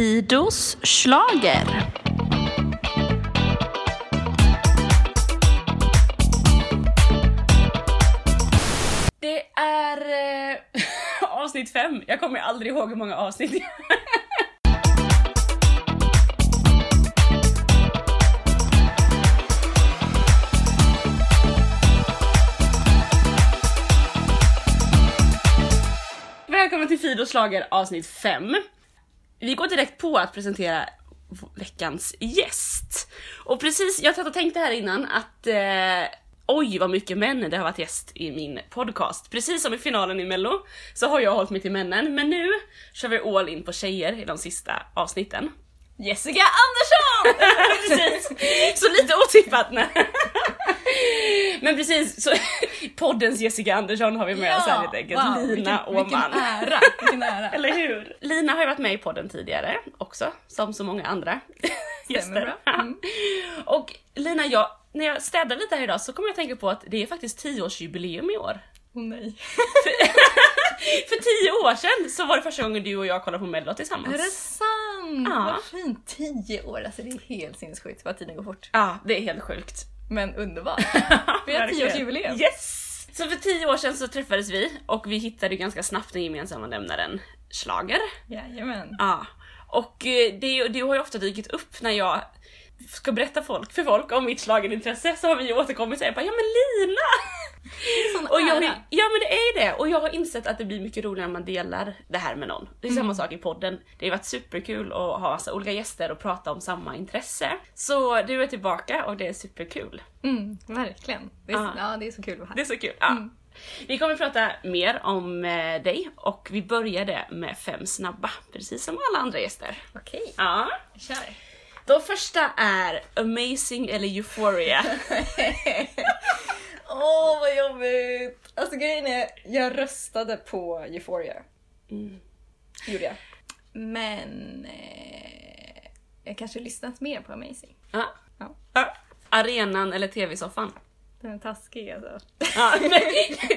Fidos slager. Det är eh, avsnitt fem. Jag kommer aldrig ihåg hur många avsnitt det är. Välkommen till Fidos slager avsnitt 5. Vi går direkt på att presentera veckans gäst. Och precis, jag satt och tänkte här innan att eh, oj vad mycket män det har varit gäst i min podcast. Precis som i finalen i mello så har jag hållit mig till männen, men nu kör vi all in på tjejer i de sista avsnitten. Jessica Andersson! precis! Så lite otippat. Nej. Men precis, så poddens Jessica Andersson har vi med oss här helt enkelt. wow, Lina vilken, vilken Åhman. ära, vilken ära. Eller hur? Lina har ju varit med i podden tidigare också, som så många andra gäster. Mm. Och Lina, jag, när jag städade lite här idag så kom jag att tänka på att det är faktiskt 10-årsjubileum i år. Åh nej. För tio år sedan så var det första gången du och jag kollade på Mello Är det tillsammans. sant? Ja. Vad fint. Tio år, alltså det är helt sinnessjukt vad tiden går fort. Ja, det är helt sjukt. Men underbart. Vi har tioårsjubileum. Yes! Så för tio år sedan så träffades vi och vi hittade ganska snabbt den gemensamma nämnaren schlager. Jajamän. Ja. Och eh, det, det har ju ofta dykt upp när jag ska berätta folk, för folk om mitt schlagerintresse så har vi ju återkommit och säger ja men Lina! Och jag, ja men det är ju det och jag har insett att det blir mycket roligare när man delar det här med någon. Det är samma sak i podden. Det har varit superkul att ha massa olika gäster och prata om samma intresse. Så du är tillbaka och det är superkul. Mm, verkligen. Det är, Ja. ja, det är så kul att vara Det här. är så kul. Ja. Vi kommer prata mer om eh, dig och vi började med fem snabba, precis som alla andra gäster. Okej, Ja. vi kör. De första är Amazing eller Euphoria. Åh vad jobbigt! Alltså grejen är, jag röstade på Euphoria. Mm. Gjorde jag. Men eh, jag kanske lyssnat mer på Amazing. Ja. Ja. Ja. Arenan eller TV-soffan? Den är taskig alltså. Ja,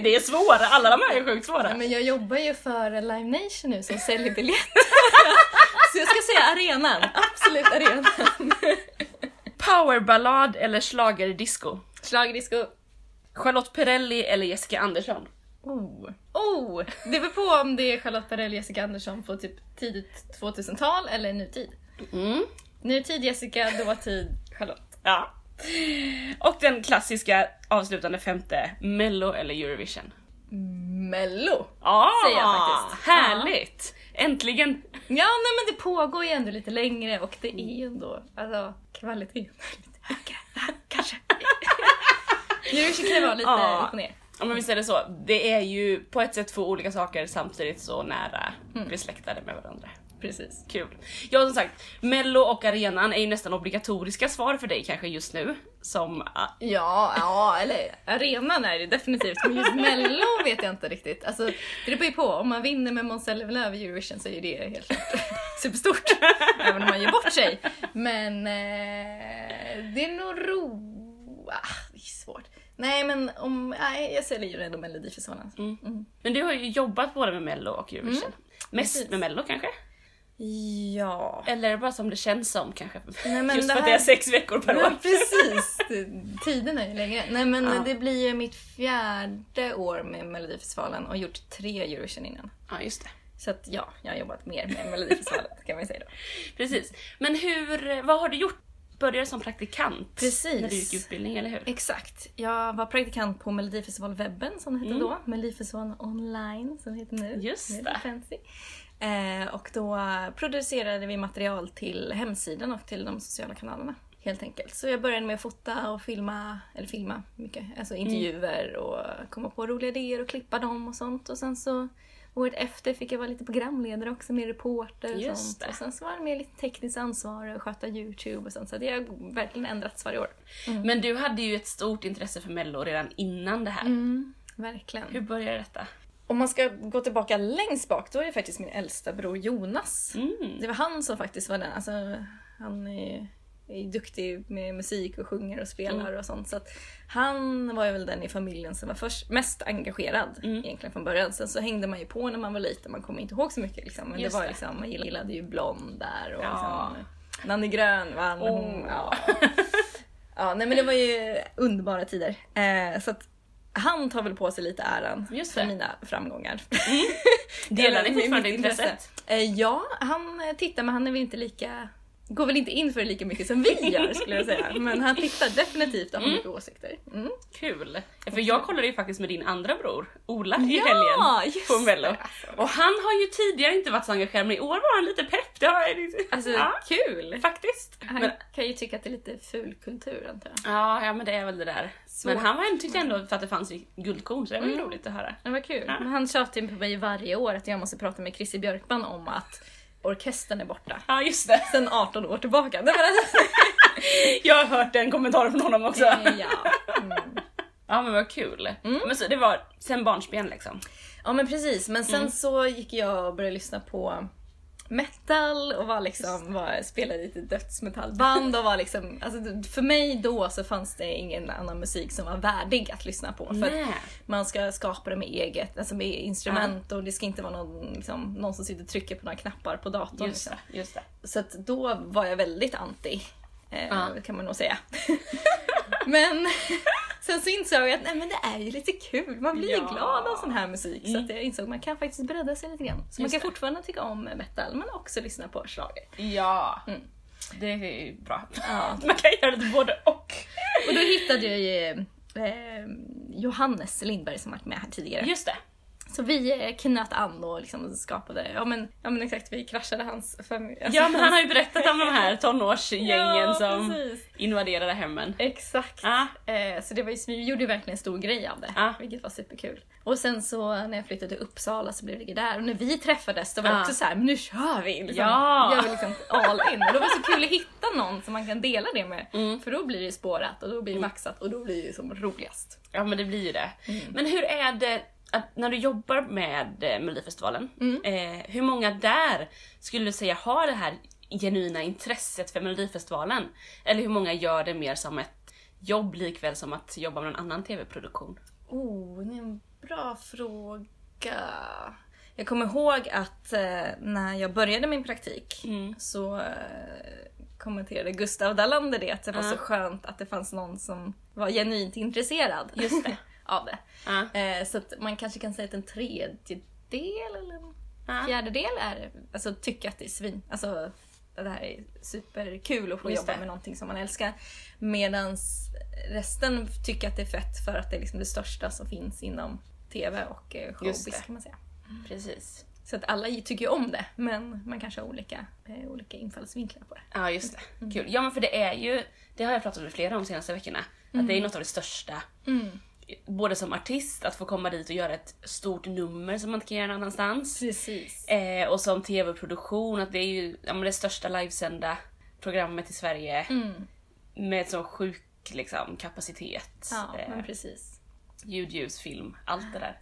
det är svåra, alla de här är sjukt svåra. Ja, men jag jobbar ju för Live Nation nu som säljer biljetter. Så jag ska säga arenan. Absolut arenan. Powerballad eller schlagerdisco? Schlagerdisco. Charlotte Perrelli eller Jessica Andersson? Oh. oh! Det beror på om det är Charlotte Perrelli Jessica Andersson på typ tidigt 2000-tal eller nutid. Mm. Nutid Jessica, dåtid Charlotte. Ja. Och den klassiska avslutande femte, Mello eller Eurovision? Mello! Ja, Säger jag faktiskt. Härligt! Äntligen! Ja, nej men det pågår ju ändå lite längre och det är ju ändå, alltså kvaliteten är lite högre. Kanske. Eurovision kan ju vara lite Ja. upp och ner. Ja men visst är det så. Det är ju på ett sätt två olika saker samtidigt så nära besläktade med varandra. Precis. Kul. Ja som sagt, Mello och arenan är ju nästan obligatoriska svar för dig kanske just nu. Som, ah, Ja, ja, eller arenan är det definitivt, men just mello vet jag inte riktigt. Alltså, det beror ju på, om man vinner med Måns Zelmerlöw i Eurovision så är det helt superstort. Även om man ger bort sig. Men eh, det är nog ro... Ah, det är svårt. Nej men om, nej, jag säljer ju ändå Melodifestivalen. Mm. men du har ju jobbat både med Mello och Eurovision. Mest precis. med Mello kanske? Ja. Eller bara som det känns som kanske? Nej, men Just det för att här- det är sex veckor per Men år. precis, tiden är ju längre. Nej men Ja. det blir ju mitt fjärde år med Melodifestivalen och gjort tre Eurovision innan. Ja just det. Så att ja, jag har jobbat mer med Melodifestivalen kan man ju säga då. Precis. Men hur, vad har du gjort? Började som praktikant? Precis. När du gick utbildning, eller hur? Exakt. Jag var praktikant på Melodifestivalwebben som det hette då. Melodifestivalen online som det heter nu. Just det. fancy. Eh, och då producerade vi material till hemsidan och till de sociala kanalerna. Helt enkelt. Så jag började med att fota och filma, eller filma mycket, alltså intervjuer och komma på roliga idéer och klippa dem och sånt. Och sen så året efter fick jag vara lite programledare också med reporter och Just sånt. det. Och sen så var det mer lite tekniskt ansvar och sköta YouTube och sånt. Så det har verkligen ändrats varje år. Men du hade ju ett stort intresse för Mello redan innan det här. Mm, verkligen. Hur började detta? Om man ska gå tillbaka längst bak, då är det faktiskt min äldsta bror Jonas. Mm. Det var han som faktiskt var den, alltså han är är duktig med musik och sjunger och spelar och sånt. Så han var ju väl den i familjen som var först, mest engagerad egentligen från början. Sen så hängde man ju på när man var liten, man kommer inte ihåg så mycket liksom. Men Just det var liksom, man gillade ju Blond där och Ja. liksom, Nanny Grönvall. Åh. hon- Ja. ja, nej men det var ju underbara tider. Eh, så att han tar väl på sig lite äran Just för mina framgångar. Delar ni fortfarande intresset? Eh, ja, han tittar men han är väl inte lika Går väl inte in för det lika mycket som vi gör skulle jag säga. Men han tittar definitivt och har mycket åsikter. Mm. Kul! Ja, För jag kollade ju faktiskt med din andra bror, Ola, i Ja, helgen på Mello. det, alltså. Och han har ju tidigare inte varit så engagerad men i år var han lite pepp. Det har Alltså ja, kul! faktiskt. Han Men, kan ju tycka att det är lite ful kultur antar jag. ja, ja men det är väl det där. Men han var, tyckte ändå för att det fanns guldkorn så det var ju Mm. roligt att höra. Det var kul. Men han tjatar ju på mig varje år att jag måste prata med Chrissy Björkman om att orkestern är borta. Ja just det. Sen 18 år tillbaka. Nej, men alltså, Jag har hört den kommentaren från honom också. eh, ja. Mm. Ja men vad kul. Men så det var sen barnsben liksom. ja men precis, men sen så gick jag och började lyssna på metal och var liksom, var, spelade lite dödsmetallband och var liksom, alltså för mig då så fanns det ingen annan musik som var värdig att lyssna på. För man ska skapa det med eget, alltså med instrument och det ska inte vara någon, liksom, någon som sitter och trycker på några knappar på datorn. Just liksom. det, just det. Så då var jag väldigt anti. Ja. kan man nog säga. men sen så insåg jag att nej, men det är ju lite kul, man blir Ja. Mm. glad av sån här musik. Så att jag insåg att man kan faktiskt bredda sig lite grann. Så man Just kan det. fortfarande tycka om metal men också lyssna på schlager. Ja. Mm. Det är ju bra. Ja. Man kan göra det både och. Och då hittade jag ju eh, Johannes Lindberg som varit med här tidigare. Just det. Så vi eh, knöt an och liksom skapade, ja men, ja men exakt, vi kraschade hans familj. alltså Ja men han har ju berättat om de här tonårsgängen Ja, som precis. invaderade hemmen. Exakt. Ja. Eh, så det var ju, vi gjorde ju verkligen en stor grej av det, Ja. vilket var superkul. Och sen så när jag flyttade till Uppsala så blev det där och när vi träffades då var det Ja. också så här, men nu kör vi! Liksom, Ja. Gör vi liksom all in. Och då var det så kul att hitta någon som man kan dela det med. Mm. För då blir det spårat och då blir det maxat och då blir det som roligast. Ja men det blir ju det. Men hur är det att när du jobbar med eh, Melodifestivalen, eh, hur många där skulle du säga har det här genuina intresset för Melodifestivalen? Eller hur många gör det mer som ett jobb likväl som att jobba med en annan TV-produktion? Oh, det är en bra fråga. Jag kommer ihåg att eh, när jag började min praktik Mm. så eh, kommenterade Gustav Dalander det, att det var Ja. så skönt att det fanns någon som var genuint intresserad Just det. av det. Eh, så att man kanske kan säga att en tredjedel eller en Ja. fjärdedel är, alltså tycker att det är svin, alltså det här är superkul att få Just jobba det. med någonting som man älskar. Medan resten tycker att det är fett för att det är liksom det största som finns inom TV och eh, showbiz kan man säga. Precis. Så att alla tycker ju om det, men man kanske har olika, eh, olika infallsvinklar på det. Ja just det. Kul. Ja men för det är ju, det har jag pratat med flera om de senaste veckorna, att det är något av det största. Både som artist, att få komma dit och göra ett stort nummer som man inte kan göra någon annanstans. Precis. Eh, och som tv-produktion, att det är ju ja, det största livesända programmet i Sverige. Mm. Med så sjuk liksom, kapacitet. Ja, eh, precis. ljud, ljus, film, allt det där.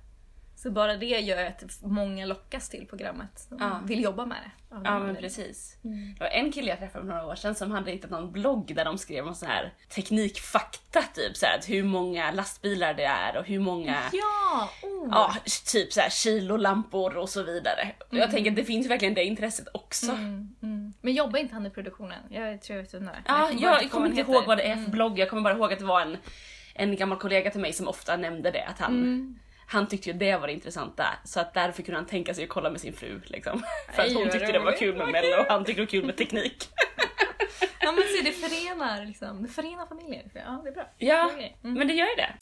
Så bara det gör att många lockas till programmet. De Ja. vill jobba med det. Ja men precis. Det var en kille jag träffade för några år sedan som hade hittat någon blogg där de skrev om så här teknikfakta typ så här, hur många lastbilar det är och hur många Ja! Oh. Ja, typ så här kilolampor och så vidare. Och Jag tänker att det finns verkligen det intresset också. Mm, mm. Men jobbar inte han i produktionen? Jag tror jag vet vem det är. Ja, bara jag, på kommer inte ihåg vad det är för blogg, jag kommer bara ihåg att det var en, en gammal kollega till mig som ofta nämnde det, att han, Mm. Han tyckte ju det var det intressanta. Så att därför kunde han tänka sig att kolla med sin fru. Liksom. För att hon tyckte det var kul med mello och han tyckte det var kul med teknik. Ja men se det förenar liksom, det förenar familjer. Ja det är bra. Ja. Mm. men det gör ju det.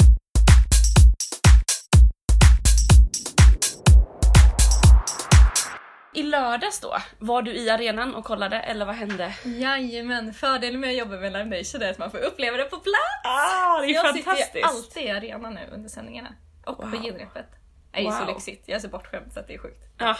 I lördags då, var du i arenan och kollade eller vad hände? Jajamän, fördelen med att jobba med Live Nation är att man får uppleva det på plats. Ah, det är jag fantastiskt! sitter ju alltid i arenan nu under sändningarna. Och på Wow. genrepet. Det är ju så Wow. lyxigt. Jag är så bortskämd så att det är sjukt. Ja.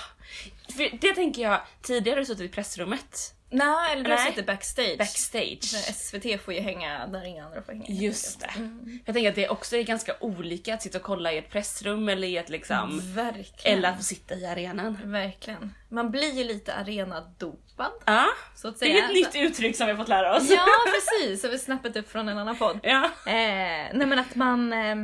För det tänker jag, tidigare har du suttit i pressrummet, Nej, eller du har suttit backstage. backstage. Men SVT får ju hänga där inga andra får hänga. Just det. Mm. Jag tänker att det också är ganska olika att sitta och kolla i ett pressrum eller i ett liksom... Verkligen. Eller att få sitta i arenan. Verkligen. Man blir ju lite arenadopad, Ja, så att det säga. är ett nytt uttryck som vi har fått lära oss. Ja, precis. Har vi snappat upp från en annan podd. Ja. Eh, nej men att man... Eh,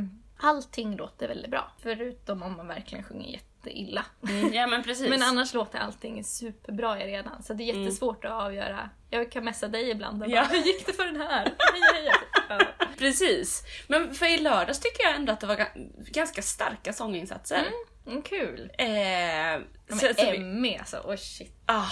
allting låter väldigt bra. Förutom om man verkligen sjunger jätteilla. Mm, ja men precis. Men annars låter allting superbra i redan. Så det är jättesvårt att avgöra. Jag kan messa dig ibland och bara, Ja. hur gick det för den här? Hej, hej, hej. Ja. Precis. Men för i lördags tycker jag ändå att det var ga- ganska starka sånginsatser. Mm, kul. Eh, Ja, så, men så vi, Emmy alltså, oh shit. ah,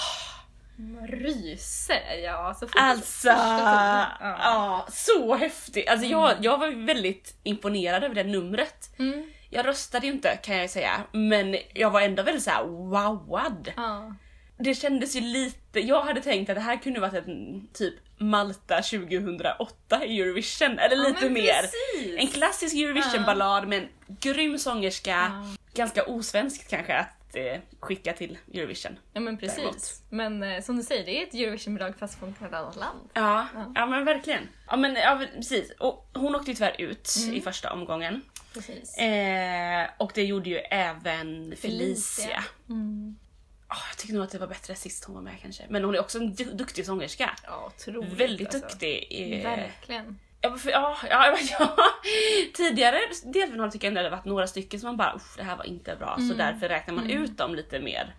ryser. Ja, så alltså, första tonen. ja. Ja. så häftigt. Alltså jag, jag var väldigt imponerad över det numret. Mm. Jag röstade ju inte kan jag ju säga, men jag var ändå väldigt såhär wowad. Ja. Det kändes ju lite, jag hade tänkt att det här kunde varit en typ Malta 2008 i Eurovision, eller Ja, lite mer. precis. En klassisk Eurovision-ballad med en grym sångerska, ganska osvenskt kanske att eh, skicka till Eurovision. Ja men precis. Däremot. Men eh, som du säger, det är ett Eurovision-bidrag fast från ett annat land. Ja, Ja. ja. men verkligen. Ja men ja, precis. Och hon åkte ju tyvärr ut Mm. i första omgången. Precis. Eh, och det gjorde ju även Felicia. Mm. Ah, jag tycker nog att det var bättre sist hon var med kanske. Men hon är också en du- duktig sångerska. Ja, otroligt. Väldigt alltså. duktig. Verkligen. Ja, för, ja, ja, ja. Tidigare delfinaler tycker jag ändå det varit några stycken som man bara det här var inte bra så Mm. därför räknar man ut dem lite mer.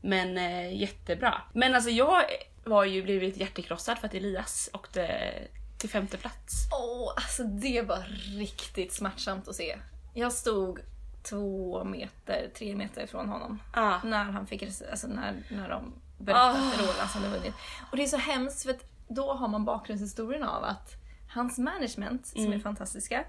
Men eh, jättebra. Men alltså jag var ju blivit hjärtekrossad för att Elias åkte till femte plats. Åh, alltså det var riktigt smärtsamt att se. Jag stod två meter, tre meter från honom. Ja. När han fick, alltså när, när de berättade Ah. att Roland hade vunnit. Och det är så hemskt för att då har man bakgrundshistorien av att hans management, som Mm. är fantastiska,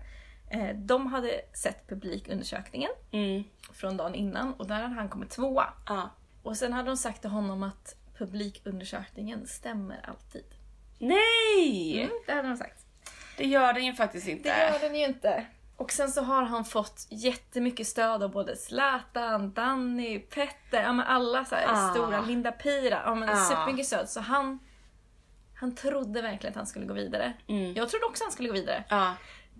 eh, de hade sett publikundersökningen Mm. från dagen innan och där hade han kommit tvåa. Ja. Och sen hade de sagt till honom att publikundersökningen stämmer alltid. Nej! Mm, det hade de sagt. Det gör den ju faktiskt inte. Det gör den ju inte. Och sen så har han fått jättemycket stöd av både Zlatan, Danny, Petter, ja men alla så Ah. stora, Linda Pira, ja men Ah. supermycket stöd. Så han, han trodde verkligen att han skulle gå vidare. Mm. Jag trodde också att han skulle gå vidare. Ja.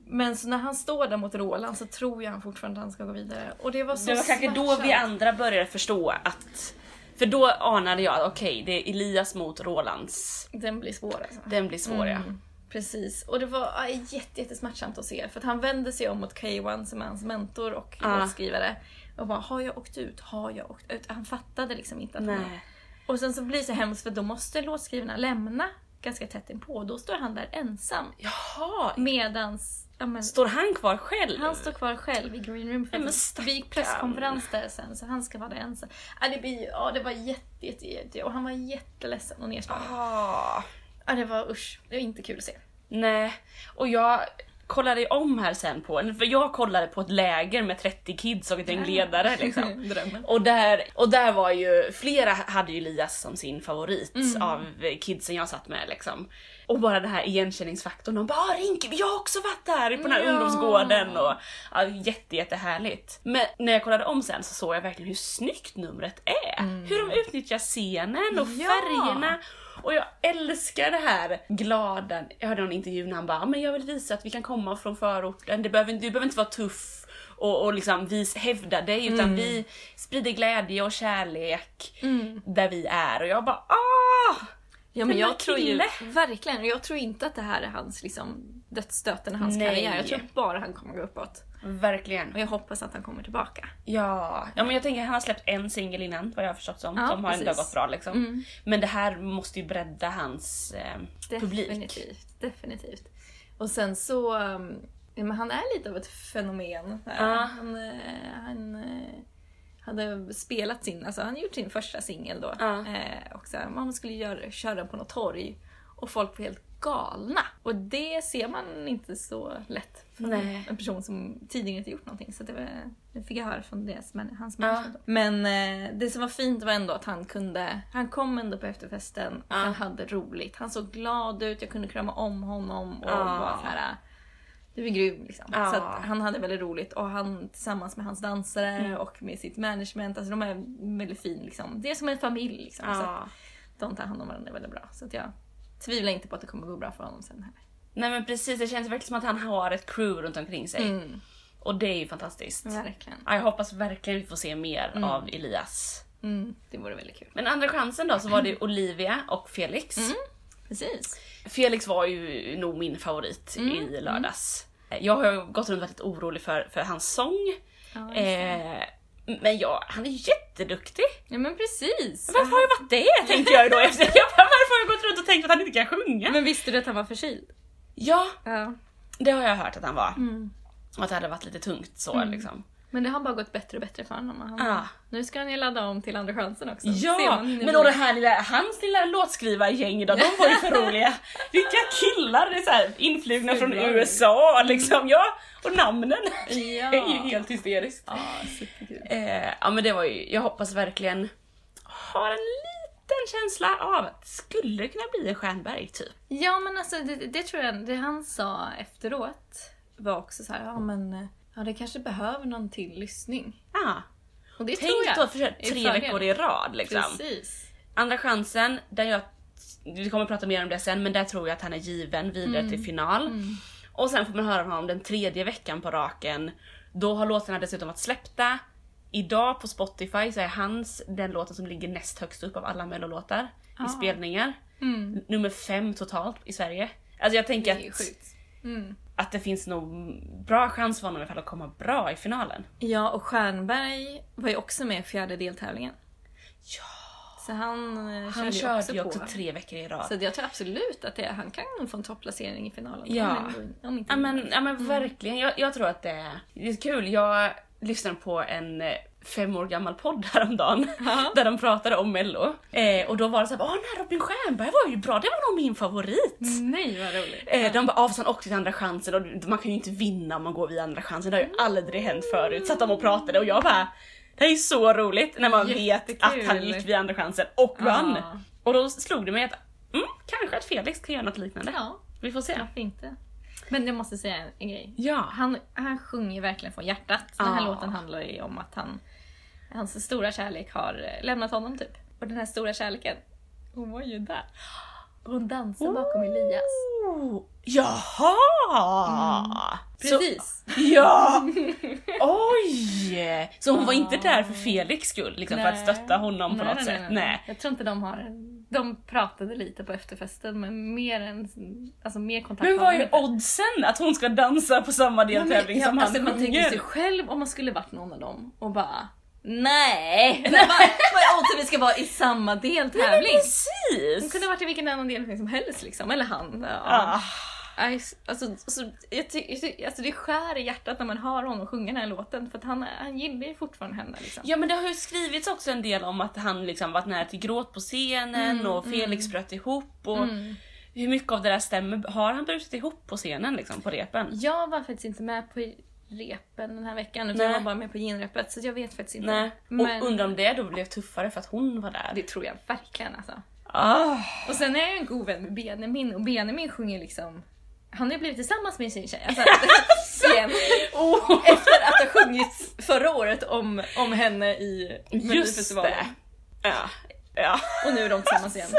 Men så när han står där mot Roland så tror jag han fortfarande att han ska gå vidare. Och det var så Det var kanske då vi andra började förstå att... För då anade jag att okej, det är Elias mot Rolands. Den blir svår alltså. Den blir svår ja. Mm, precis. Och det var ja, jätte, jättesmärtsamt att se. För att han vände sig om mot K1 som är hans mentor och Ja. låtskrivare. Och bara, har jag åkt ut? Har jag åkt ut? Han fattade liksom inte att han... Nej. Och sen så blir det så hemskt för då måste låtskrivarna lämna ganska tätt inpå. Då står han där ensam. Jaha, Medans... Ja, men, står han kvar själv? han står kvar själv i green room. För att vi gick presskonferens där sen så han ska vara där ensam. Ja, det, blir, ja, det var jätte, jätte, jätte... Och han var jätteledsen och nedslagen. Ah. Ja, det var usch. Det var inte kul att se. Nej, och jag kollade om här sen på, för jag kollade på ett läger med 30 kids och ett gäng ledare liksom. Och där, och där var ju, flera hade ju Elias som sin favorit Mm. av kidsen jag satt med liksom. Och bara den här igenkänningsfaktorn, de bara "Ah, Rinkeby, jag har också varit där på den här Ja. ungdomsgården och ja, jätte, jättehärligt. Men när jag kollade om sen så såg jag verkligen hur snyggt numret är. Hur de utnyttjar scenen och Mm. Ja. färgerna. Och jag älskar det här glada, jag hörde någon intervju när han bara men jag vill visa att vi kan komma från förorten, det behöver, du behöver inte vara tuff och, och liksom vis, hävda dig utan Mm. vi sprider glädje och kärlek Mm. där vi är och jag bara ah! Ja men jag tror ju, verkligen, och jag tror inte att det här är hans liksom, dödsstöten i hans Nej. karriär. Jag tror bara han kommer gå uppåt. Verkligen. Och jag hoppas att han kommer tillbaka. Ja, ja men jag tänker han har släppt en singel innan vad jag har förstått som, Ja, som har precis. gått bra liksom. Mm. Men det här måste ju bredda hans eh, publik. Definitivt, definitivt. Och sen så, um, ja, men han är lite av ett fenomen. Ja. Han, eh, han eh, hade spelat sin, alltså han gjort sin första singel då. Ja. Eh, och så här, man skulle göra, köra den på något torg. Och folk var helt galna. Och det ser man inte så lätt från Nej. en person som tidigare inte gjort någonting. Så det, var, det fick jag höra från deras, men, hans Ja. då. Men eh, det som var fint var ändå att han kunde, han kom ändå på efterfesten och Ja. han hade roligt. Han såg glad ut, jag kunde krama om honom och Ja. bara så här. Du är grym liksom. Ja. Så han hade väldigt roligt och han tillsammans med hans dansare Mm. och med sitt management, alltså de är väldigt fin liksom. Det är som en familj liksom. Så Ja. de tar hand om varandra väldigt bra. Så att jag tvivlar inte på att det kommer gå bra för honom sen heller. Nej men precis, det känns verkligen som att han har ett crew runt omkring sig. Mm. Och det är ju fantastiskt. Verkligen. Ja, jag hoppas verkligen vi får se mer av Elias. Mm. Det vore väldigt kul. Men andra chansen då så var det Olivia och Felix. Mm. Precis. Felix var ju nog min favorit Mm, i lördags. Jag har gått runt lite orolig för, för hans sång. Ja. Eh, men ja, han är jätteduktig. ja men precis. Varför har jag varit det? Tänkte jag då efter. Jag bara, varför har jag gått runt och tänkt att han inte kan sjunga? Men visste du att han var förkyld? Ja, Ja. det har jag hört att han var. Mm. Och att det hade varit lite tungt så liksom. Men det har bara gått bättre och bättre för honom. Han, Ja. Nu ska han ju ladda om till Andra chansen också. Ja, men och det här lilla, hans lilla låtskrivargäng då, de var ju för roliga. Vilka killar! Det är så här, influgna från Fula. USA liksom, ja. Och namnen. Ja. Det är ju helt hysteriskt. Ja, superkul. Eh, ja men det var ju, jag hoppas verkligen, har en liten känsla av att skulle det kunna bli en Stjernberg typ. Ja men alltså det, det tror jag, det han sa efteråt var också så här, ja men eh, ja, det kanske behöver någon till lyssning. Ah, Och det tror tänk jag. då för är tre fördel. veckor i rad liksom. Precis. Andra chansen, där jag, vi kommer prata mer om det sen, men där tror jag att han är given vidare till final. Mm. Och sen får man höra honom den tredje veckan på raken. Då har låtarna dessutom varit släppta. Idag på Spotify så är hans den låten som ligger näst högst upp av alla mellolåtar Ah. i spelningar. Mm. Nummer fem totalt i Sverige. Alltså jag tänker att. Mm. att det finns nog bra chans för honom i fall att komma bra i finalen. Ja och Stjernberg var ju också med i fjärde deltävlingen. Ja, Så han, eh, han körde, körde också ju på. också tre veckor i rad. Så jag tror absolut att det, han kan få en topplacering i finalen. Ja. Om, inte Ja men, ja, men verkligen, jag, jag tror att det, det är kul. Jag lyssnade på en eh, fem år gammal podd häromdagen Ja. där de pratade om mello. Eh, och då var det såhär, åh nej Robin Stjernberg var ju bra, det var nog min favorit. Nej vad roligt. Eh, de bara, han åkte till andra chansen och man kan ju inte vinna om man går via andra chansen, det har ju aldrig hänt förut. Satt de och pratade och jag bara, det är så roligt när man vet Jättekul. att han gick via andra chansen och vann. Ja. Och då slog det mig att, mm, kanske att Felix kan göra något liknande. Ja, Vi får se. varför inte? Men jag måste säga en, en grej. Ja. Han, han sjunger verkligen från hjärtat. Den här låten handlar ju om att han, hans stora kärlek har eh, lämnat honom typ. Och den här stora kärleken, hon var ju där. Hon dansar bakom Elias. Oh, jaha! Precis. Så, ja! Oj! Så hon var inte där för Felix skull, liksom, för att stötta honom på Nej, något nej, sätt? nej. Jag tror inte de har... De pratade lite på efterfesten men mer än... Alltså mer kontakt Men vad är oddsen att hon ska dansa på samma deltävling ja, som han alltså, Man tänker sig själv om man skulle varit någon av dem och bara Nej! Nej vad, oddsen vi ska vara i samma Nej, deltävling? Hon precis! kunde ha varit i vilken annan deltävling som helst liksom, eller han. Ja. Ah, Alltså, alltså, jag ty, jag alltså det skär i hjärtat när man hör honom sjunga den här låten för att han, han gillar ju fortfarande henne. Liksom. Ja men det har ju skrivits också en del om att han liksom varit nära till gråt på scenen Mm, och Felix bröt ihop och Mm. hur mycket av det där stämmer? Har han brutit ihop på scenen liksom, på repen? Jag var faktiskt inte med på repen den här veckan utan jag var bara med på genrepet så jag vet faktiskt inte. Nej. Men Och undrar om det då blev tuffare för att hon var där? det tror jag verkligen alltså. Ah. Och sen är jag en god vän med Benjamin och Benjamin sjunger liksom han har ju blivit tillsammans med sin tjej. Alltså, igen. Oh. Efter att ha sjungit förra året om, om henne i Just Melodifestivalen. det. Ja. Ja. Och nu är de tillsammans igen.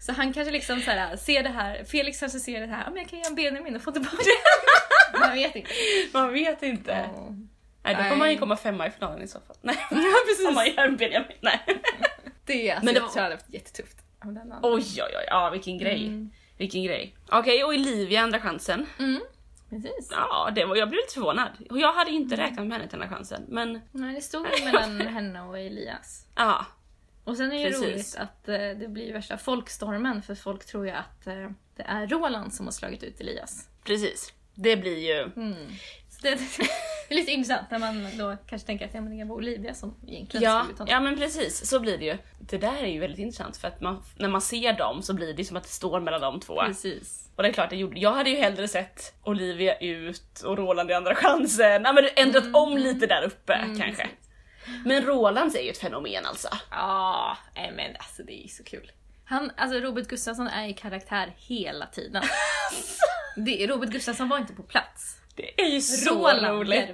Så han kanske liksom så här, ser det här, Felix kanske ser det här, men jag kan göra Benjamin och få tillbaka Man vet inte. Man vet inte. Ja. Nej, då kommer man ju komma femma i finalen i så fall. Nej, Ja precis. om man gör en Benjamin. Nej. Det, alltså, Men det jag var- tror haft jättetufft. den. Oj, oj, oj. Ja, vilken grej. Mm. Vilken grej. Okej, och Olivia andra chansen. Mm. Precis. Ja, det var, jag blev lite förvånad. Och jag hade inte räknat med henne till andra chansen. Men Nej, det stod mellan henne och Elias. ja, Och sen är det ju Precis. roligt att eh, det blir värsta folkstormen för folk tror ju att eh, det är Roland som har slagit ut Elias. precis. Det blir ju... Mm. Så det, det är lite intressant när man då kanske tänker att ja, men det var Olivia som egentligen Ja, ut honom. ja men precis, så blir det ju. Det där är ju väldigt intressant för att man, när man ser dem så blir det som att det står mellan de två. Precis. Och det är klart, det gjorde, jag hade ju hellre sett Olivia ut och Roland i andra chansen. Ja men ändrat om lite där uppe Mm, kanske. Men Rolands är ju ett fenomen alltså. Ja, nej, men alltså det är ju så kul. Han, alltså Robert Gustafsson är i karaktär hela tiden. Det, Robert Gustafsson var inte på plats. Det är ju så Roland roligt.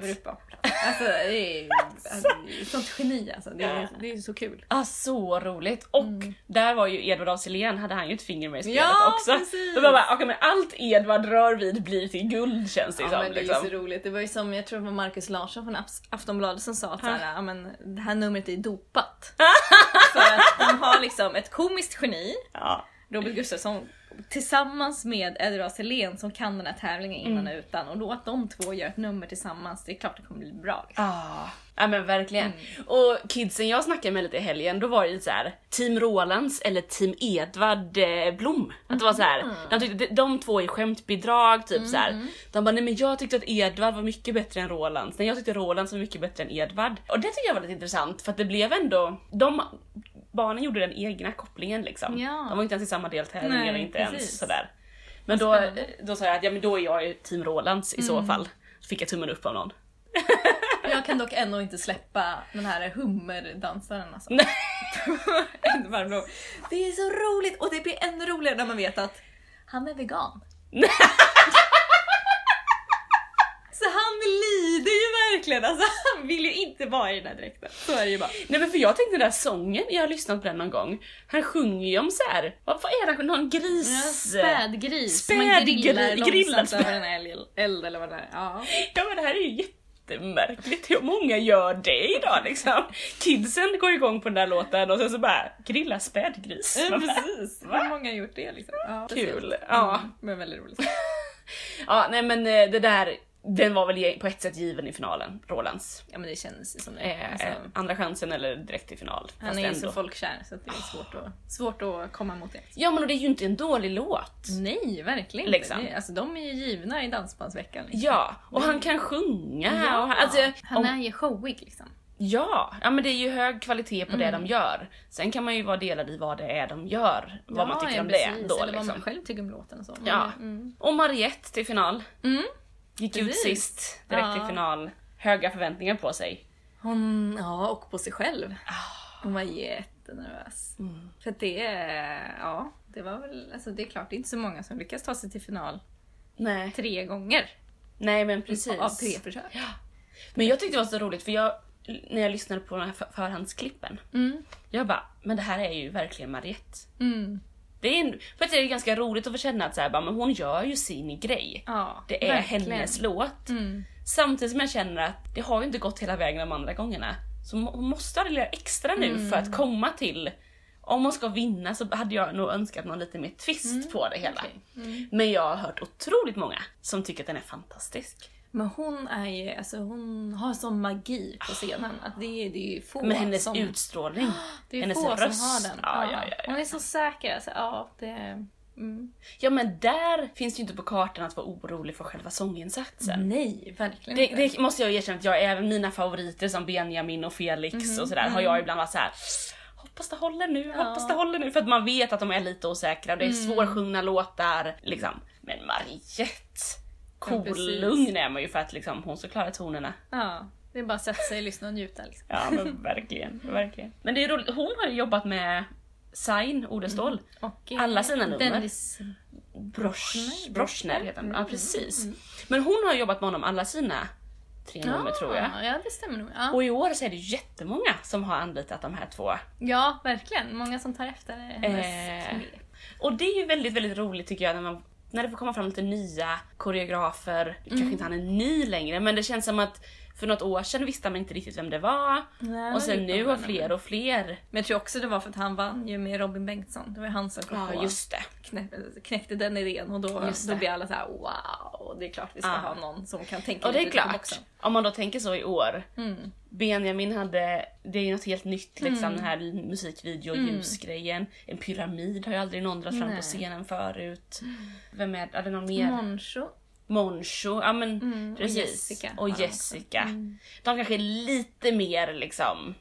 Alltså det är alltså, är sånt geni alltså. Det är, det är så kul. Ah, så roligt! Och där var ju Edvard af Sillén, hade han ju ett finger med i spelet Ja, också. precis. Då var bara, okej men allt Edvard rör vid blir till guld känns det Ja, som. men det är liksom. så roligt. Det var ju som, jag tror det var Markus Larsson från Aftonbladet som sa att så här, ja, men, det här numret är dopat. För att de har liksom ett komiskt geni, Ja. Robert Gustafsson, tillsammans med Edward af Sillén som kan den här tävlingen innan Mm. och utan. Och att de två gör ett nummer tillsammans, det är klart det kommer bli bra. Liksom. Ah, ja men verkligen. Mm. Och kidsen jag snackade med lite i helgen, då var det ju så här Team Rolands eller Team Edvard eh, Blom. Att det var så här, Mm. de tyckte de, två är skämtbidrag, typ så här. De bara nej men jag tyckte att Edvard var mycket bättre än Rolands, nej jag tyckte Rolands var mycket bättre än Edvard. Och det tycker jag var lite intressant för att det blev ändå, de barnen gjorde den egna kopplingen liksom. Ja. De var inte ens i samma deltävling eller inte precis. ens sådär. Men då, då sa jag att ja men då är jag ju Team Rolands i Mm. så fall. Så fick jag tummen upp av någon. Jag kan dock ändå inte släppa den här hummerdansaren alltså. Nej. Det är så roligt och det blir ännu roligare när man vet att han är vegan. Så han lider ju verkligen, alltså han vill ju inte vara i den här dräkten. Så är det ju bara. Nej men för jag tänkte den där sången, jag har lyssnat på den någon gång. Han sjunger ju om så här. vad är det? Någon gris? Ja, spädgris, Späd man grillar gri- grillar långsamt över en eld eller vad det är. Ja. Ja men det här är ju jättemärkligt hur många gör det idag liksom. Kidsen går igång på den där låten och sen så bara grilla spädgris. Bara, precis, Va? hur många har gjort det liksom? Ja, Kul, ja. Mm, men väldigt roligt. Ja nej men eh, det där, den var väl på ett sätt given i finalen, Rolands. Ja men det känns ju som det. Eh, Alltså, andra chansen eller direkt i final. han är ju ändå. så folkkär så det är svårt att, svårt att komma emot det. Ja men och det är ju inte en dålig låt. Nej, verkligen Liksom. inte. Alltså, de är ju givna i Dansbandsveckan. Liksom. Ja, och han kan sjunga. Och, han- alltså, han är ju showig liksom. Ja, ja men det är ju hög kvalitet på Mm. det de gör. Sen kan man ju vara delad i vad det är de gör, vad man tycker ja, om precis. det då Eller vad man liksom. själv tycker om låten och så. Ja. Mm. Och Mariette till final. Mm. Gick ut Precis. sist, direkt Ja. till final. Höga förväntningar på sig. Hon, ja, och på sig själv. Ah. Hon var jättenervös. Mm. För det, ja, det var väl, alltså det är klart, det är inte så många som lyckas ta sig till final Nej. tre gånger. Nej men precis. Av tre försök. Men jag tyckte det var så roligt för jag, när jag lyssnade på de här för- förhandsklippen, Mm. jag bara, men det här är ju verkligen Mariette. Mm. Det är, en, för att det är ganska roligt att få känna att så här, bara, men hon gör ju sin grej. Ja, Det är verkligen. hennes låt. Mm. Samtidigt som jag känner att det har ju inte gått hela vägen de andra gångerna. Så hon måste ha det lilla extra nu Mm. för att komma till... Om hon ska vinna så hade jag nog önskat någon lite mer twist på det hela. Okej. Mm. Men jag har hört otroligt många som tycker att den är fantastisk. Men hon är ju, alltså hon har sån magi på scenen att det, är- det är få Men hennes som... utstrålning, Det är hennes få röst. som har den. Ja, ja, ja, ja. Hon är så säker. Alltså, ja, det... Mm. Ja men där finns det ju inte på kartan att vara orolig för själva sånginsatsen. Nej, verkligen Det, inte. det måste jag erkänna att jag, även mina favoriter som Benjamin och Felix Mhm, och sådär har jag ibland varit så här. Hoppas det håller nu, hoppas det håller nu. För att man vet att de är lite osäkra och det är Mm. svårsjungna låtar. Liksom. Men Mariette, Ja, kolugn är man ju för att liksom, hon ska klara tonerna. Ja, det är bara att sätta sig, lyssna och njuta. Liksom. Ja men verkligen, verkligen. Men det är roligt, hon har ju jobbat med Sain Odestål. Och, eh, Alla sina nummer. Dennis... Brosch, Broschner, Broschner heter han. Ja Mm, precis. Men hon har jobbat med honom alla sina tre nummer tror jag. Ja, det stämmer nog. Ja. Och i år så är det jättemånga som har anlitat de här två. ja, verkligen. Många som tar efter hennes Eh, turné. Och det är ju väldigt, väldigt roligt tycker jag när man när det får komma fram lite nya koreografer, kanske inte han är ny längre men det känns som att för något år sedan visste man inte riktigt vem det var. Nej, och sen nu har fler och fler. Men jag tror också det var för att han vann ju med Robin Bengtsson. Det var ju han som kom Ja på just det. knä, knäckte den idén och då, Just då blir alla så här: wow, det är klart vi ska Ja. ha någon som kan tänka Och det är lite klart, boxen. om man då tänker så i år. Mm. Benjamin hade, det är ju något helt nytt liksom, den här musikvideo och ljusgrejen. En pyramid har ju aldrig någon dragit fram på scenen förut. Vem är är det någon mer? Moncho. Moncho, ja men Mm, och precis. Jessica Och har han Jessica. Mm. De kanske är lite mer liksom,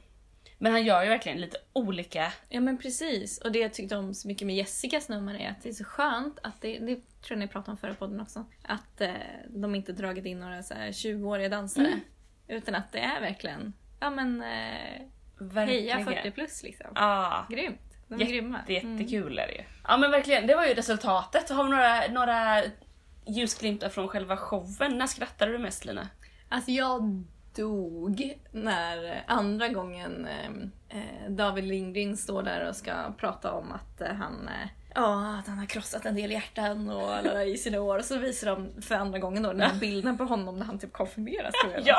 men han gör ju verkligen lite olika. Ja men precis. Och det jag tyckte om så mycket med Jessicas nummer är att det är så skönt att det, det tror jag ni pratade om förra podden också, att eh, de inte dragit in några så här 20-åriga dansare. Mm. Utan att det är verkligen, ja men eh, Verkligen. heja 40 plus liksom. Ja, Grymt. De är grymma. jätte, Mm. jättekul är det ju. Ja men verkligen, det var ju resultatet. Har vi några, några ljusglimtar från själva showen. När skrattade du mest Lina? Alltså jag dog när andra gången eh, eh, David Lindgren står där och ska prata om att eh, han eh, Ja, att han har krossat en del hjärtan och alla i sina år. Och så visar de för andra gången då den här bilden på honom när han typ konfirmeras tror jag. Ja.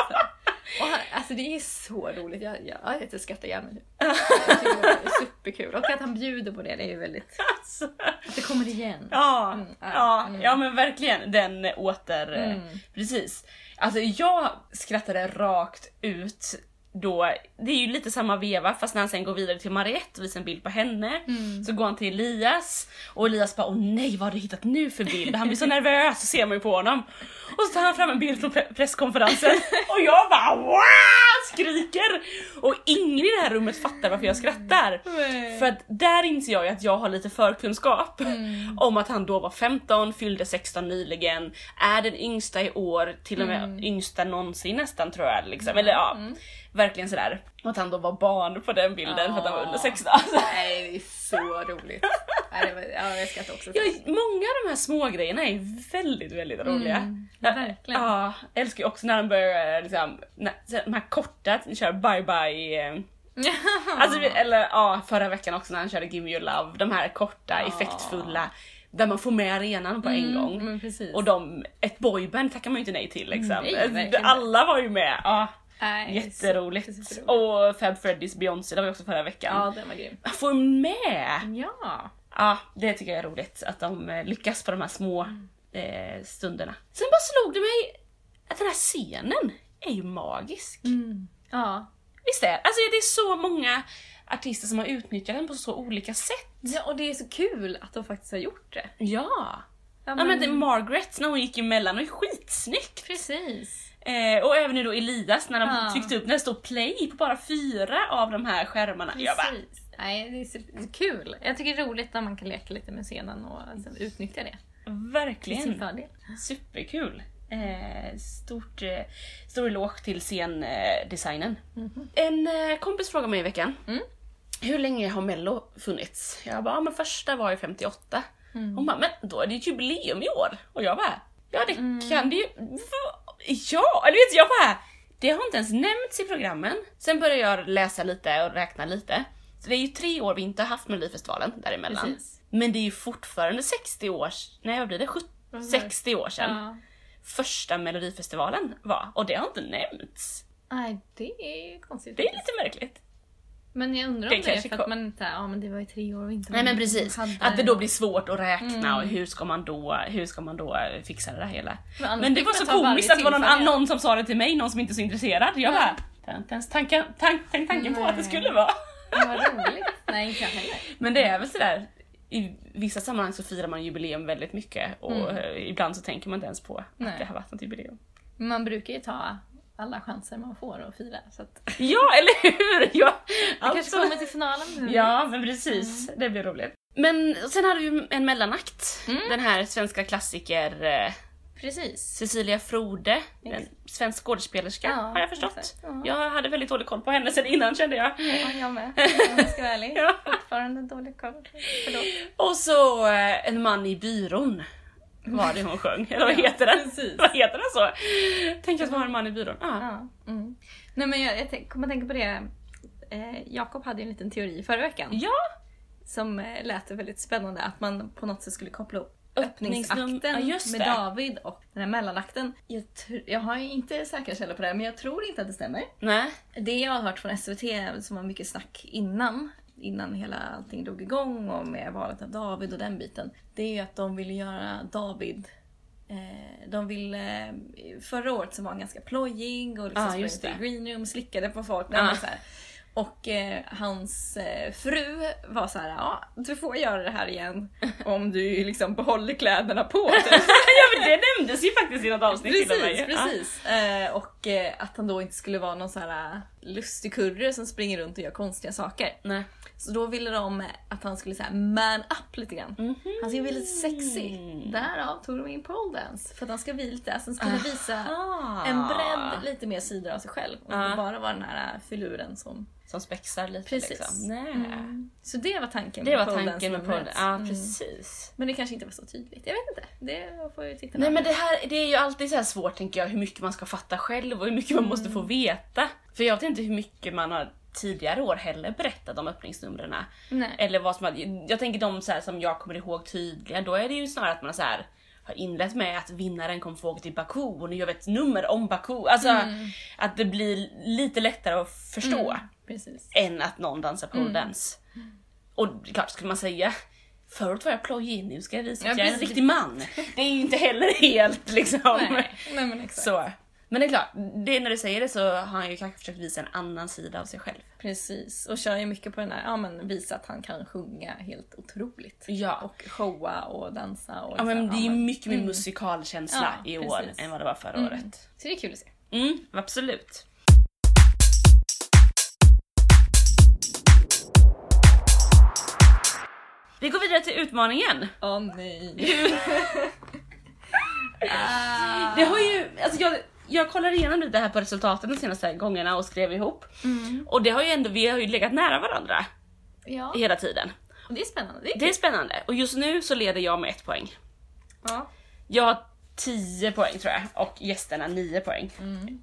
Och han, alltså det är så roligt. Jag, jag, jag skrattar ihjäl mig. superkul. Och att han bjuder på det, det är ju väldigt... Alltså. Att det kommer igen. Ja, Mm, ja, mm. ja men verkligen den åter... Mm. Precis. Alltså jag skrattade rakt ut då, det är ju lite samma veva fast när han sen går vidare till Mariette och visar en bild på henne Mm. så går han till Elias och Elias bara åh nej vad har du hittat nu för bild? Han blir så nervös så ser man ju på honom. Och så tar han fram en bild från pre- presskonferensen och jag bara wow! skriker! Och ingen i det här rummet fattar varför jag skrattar. För att där inser jag ju att jag har lite förkunskap Mm. om att han då var 15, fyllde 16 nyligen, är den yngsta i år, till och med Mm. yngsta någonsin nästan tror jag. Liksom. Eller ja, verkligen sådär. Och att han då var barn på den bilden för att han var under 16. Alltså, Nej, det är så roligt. Nej, var, ja, jag skrattar också. ja, många av de här små grejerna är väldigt, väldigt roliga. Mm, Ja, verkligen. Ja, jag älskar ju också när han börjar liksom, när, de här korta, kör bye bye eh, Alltså, eller ja, förra veckan också när han körde Give Me Your Love, de här korta, Ja. effektfulla, där man får med arenan på en Mm, gång. Men precis. Och de, ett boyband tackar man ju inte nej till liksom. Mm, nej, verkligen Alla var ju med. Ja, Nej, jätteroligt. superroligt. Och Fab Freddys Beyoncé, det var ju också förra veckan. Ja, den var grym. Får med! Ja. Ja, det tycker jag är roligt att de eh, lyckas på de här små Mm. eh, stunderna. Sen bara slog det mig att den här scenen är ju magisk. Mm. Ja. Visst är det? Alltså det är så många artister som har utnyttjat den på så olika sätt. ja. Och det är så kul att de faktiskt har gjort det. Ja! Ja, Ja men det, Margaret när hon gick emellan, det var ju skitsnyggt! Precis. Eh, och även nu då Elias när de Ja. tryckte upp, när det står play på bara fyra av de här skärmarna. Jag bara, Precis. Nej, det är så det är så kul. Jag tycker det är roligt när man kan leka lite med scenen och liksom utnyttja det till sin verkligen fördel. superkul! Eh, stort, eh, stor eloge till scendesignen. Mhm. En eh, kompis frågade mig i veckan, Mm. hur länge har mello funnits? Jag bara, men första var ju 58. Mm. Hon bara, men då är det ett jubileum i år. Och jag bara, ja det Mm. kan det ju... Ja, eller vet du, jag bara, det har inte ens nämnts i programmen. Sen började jag läsa lite och räkna lite. Så det är ju tre år vi inte har haft Melodifestivalen däremellan. Precis. Men det är ju fortfarande 60 år, nej vad blir det? 70, 60 år sedan Ja. första Melodifestivalen var. Och det har inte nämnts. Nej, det är konstigt. Det är lite märkligt. Men jag undrar Det om det är kanske för kom- att man inte, ja men det var ju tre år och inte Nej men precis, hade- att det då blir svårt att räkna Mm. och hur ska man då, hur ska man då eh, fixa det där hela. Men Men det var så komiskt att det var någon, någon som sa det till mig, någon som inte är så intresserad. Jag bara, hade inte ens tanken, tank, tanken på att det skulle vara. Ja, vad roligt. Nej, inte jag heller. Men det är väl sådär, i vissa sammanhang så firar man jubileum väldigt mycket och Mm. ibland så tänker man inte ens på att Nej. det har varit ett jubileum. Man brukar ju ta alla chanser man får att fira. Så att Ja, eller hur! Ja, det kanske alltså- kommer till finalen. nu. Ja, men precis. Det blir roligt. Men sen hade vi en mellanakt. Mm. Den här svenska klassiker eh, Precis. Cecilia Frode, en svensk skådespelerska Ja, har jag förstått. Ja. Jag hade väldigt dålig koll på henne sen innan kände jag. Ja, jag med. Om jag ska vara ärlig. Ja. Fortfarande dålig koll. Förlåt. Och så eh, En man i byrån var det hon sjöng. Eller vad heter den? precis. Vad heter den så? Tänk att vara en man i byrån. Ah. Ja. Mm. Nej men jag, jag kommer tänka på det. Eh, Jakob hade ju en liten teori förra veckan. Ja, Som eh, lät väldigt spännande. Att man på något sätt skulle koppla upp öppningsakten ja, med. David och den här mellanakten. Jag, jag har inte säkra källor på det här, men jag tror inte att det stämmer. nej. Det jag har hört från SVT som var mycket snack innan, innan hela allting drog igång och med valet av David och den biten. Det är ju att de ville göra David Eh, de ville, förra året så var han ganska plojig och liksom Ah, sprang i det. green room, slickade på folk. Ah. Ah. Så här. Och eh, hans eh, fru var så här, ja du får göra det här igen om du liksom behåller kläderna på. typ. ja men det nämndes ju faktiskt i något avsnitt till och med. Precis, precis. Eh, och eh, att han då inte skulle vara någon så här lustig kurre som springer runt och gör konstiga saker. Nej. Så då ville de att han skulle säga man up lite grann. Han ska bli lite sexy. Därav tog de in pole dance. För att han ska bli lite, alltså han skulle visa en bredd, lite mer sidor av sig själv. Och inte bara vara den här äh, filuren som... Som spexar lite Precis. liksom. Nej. Mm. Så det var tanken Det med var tanken med podden. Ja, Mm. precis. Men det kanske inte var så tydligt. Jag vet inte. Det får ju titta Nej men det här det är ju alltid så svårt tänker jag, hur mycket man ska fatta själv och hur mycket man måste få veta. För jag vet inte hur mycket man har tidigare år heller berättat om öppningsnumren. Eller vad som har, jag tänker de så här, som jag kommer ihåg tydliga, då är det ju snarare att man så här, har inlett med att vinnaren kommer få åka till Baku och nu gör vi ett nummer om Baku. Alltså att det blir lite lättare att förstå Mm. Än att någon dansar pole dance. Och klart, skulle man säga Förut var jag plojig, nu ska jag visa Ja, att jag är en riktig man. Det är ju inte heller helt liksom. Nej, nej men exakt. Så. Men det är klart, det, när du säger det så har han ju kanske försökt visa en annan sida av sig själv. Precis, och kör ju mycket på den här, ja men visa att han kan sjunga helt otroligt. Ja. Och showa och dansa och Ja men det är ju mycket mer Mm. musikalkänsla Ja, i år precis. än vad det var förra Mm. året. Så det är kul att se. Mm, absolut. Vi går vidare till utmaningen. Åh nej. ah. Det har ju, alltså jag, jag kollar igenom lite här på resultaten de senaste gångerna och skrev ihop. Mm. Och det har ju ändå, vi har ju legat nära varandra Ja, hela tiden. och det är spännande. Det är Det är spännande och just nu så leder jag med ett poäng. Ja. Jag har 10 poäng tror jag och gästerna 9 poäng.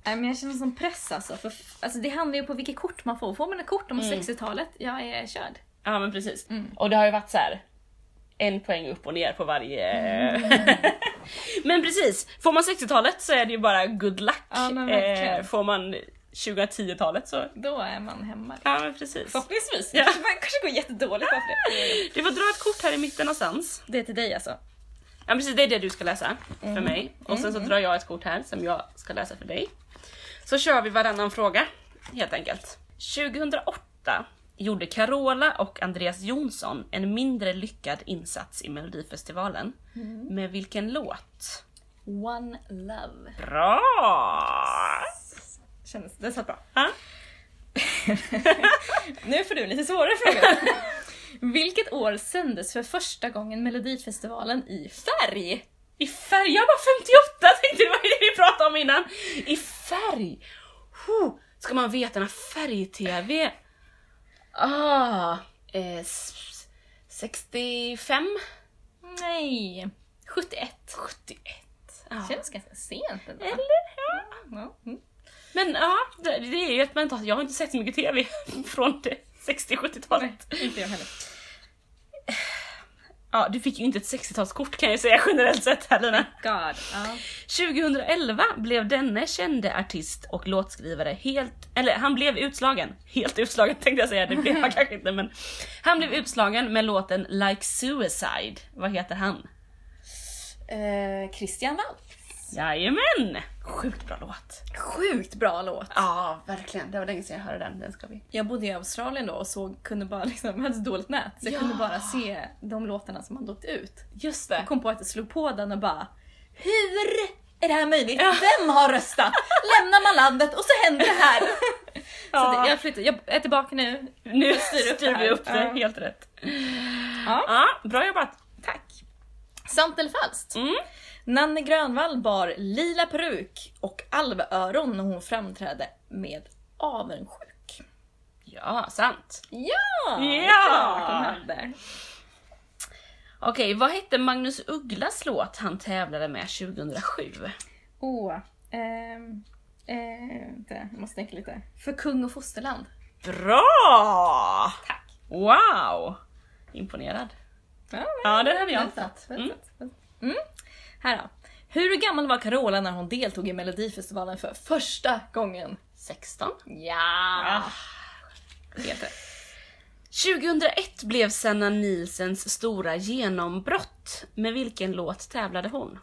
Nej men jag känner som press alltså. För, alltså det handlar ju på vilket kort man får. Får man ett kort om Mm. 60-talet, jag är körd. Ja men precis. Mm. Och det har ju varit så här. En poäng upp och ner på varje... Mm. men precis, får man 60-talet så är det ju bara good luck. Ja. Eh, får man 2010-talet så... Då är man hemma. Ja men precis. Förhoppningsvis. Ja. Kanske, man kanske går jättedåligt på det. Du får dra ett kort här i mitten någonstans. Det är till dig alltså. Ja precis, det är det du ska läsa för Mm. mig. Och sen så drar jag ett kort här som jag ska läsa för dig. Så kör vi varannan fråga helt enkelt. 2008 gjorde Carola och Andreas Jonsson en mindre lyckad insats i Melodifestivalen. Mm. Med vilken låt? One love. Bra! Kändes, det satt bra. Nu får du en lite svårare fråga. Vilket år sändes för första gången Melodifestivalen i färg? I färg, jag var 58 tänkte det var det vi pratade om innan. I färg! Ska man veta när färg-tv... Ah, eh, s- 65? Nej, 71. 71. Ja. Känns ganska sent ändå. Eller? Ja. Ja. Mm. Men ja, det, det är ju ett mentat. Jag har inte sett så mycket TV från det 60-70-talet. Nej, inte jag heller. Ja, du fick ju inte ett 60-talskort kan jag säga generellt sett här Lina. God. Ja. 2011 blev denne kände artist och låtskrivare helt, eller han blev utslagen, helt utslagen tänkte jag säga, det blev han kanske inte men han blev utslagen med låten Like Suicide. Vad heter han? Eh, Christian Wall. Jajamän! Sjukt bra låt. Sjukt bra låt. Ja, verkligen. Det var länge sedan jag hörde den. Den ska vi. Jag bodde i Australien då och såg, kunde bara liksom, jag hade så dåligt nät så jag Ja. kunde bara se de låtarna som hade åkt ut. Just det. Jag kom på att jag slog på den och bara Hur är det här möjligt? Vem har röstat? Lämnar man landet och så händer det här. Så det, jag, flyttar, jag är tillbaka nu. Nu styr styr vi upp det, Ja. helt rätt. Ja. Ja, bra jobbat. Sant eller falskt? Mm. Nanne Grönvall bar lila peruk och alvöron när hon framträdde med avundsjuk. Ja, sant. Ja! Ja! Okej, vad hette Magnus Ugglas låt han tävlade med 2007? Åh. ehm, eh, vänta, jag måste tänka lite. För kung och fosterland. Bra! Tack. Wow! Imponerad. Ja, Ja, den hade jag väntat. Mm. Mm. Här då. Hur gammal var Carola när hon deltog i Melodifestivalen för första gången? 16. Ja! Rätt. 2001 blev Sanna Nilsens stora genombrott. Med vilken låt tävlade hon?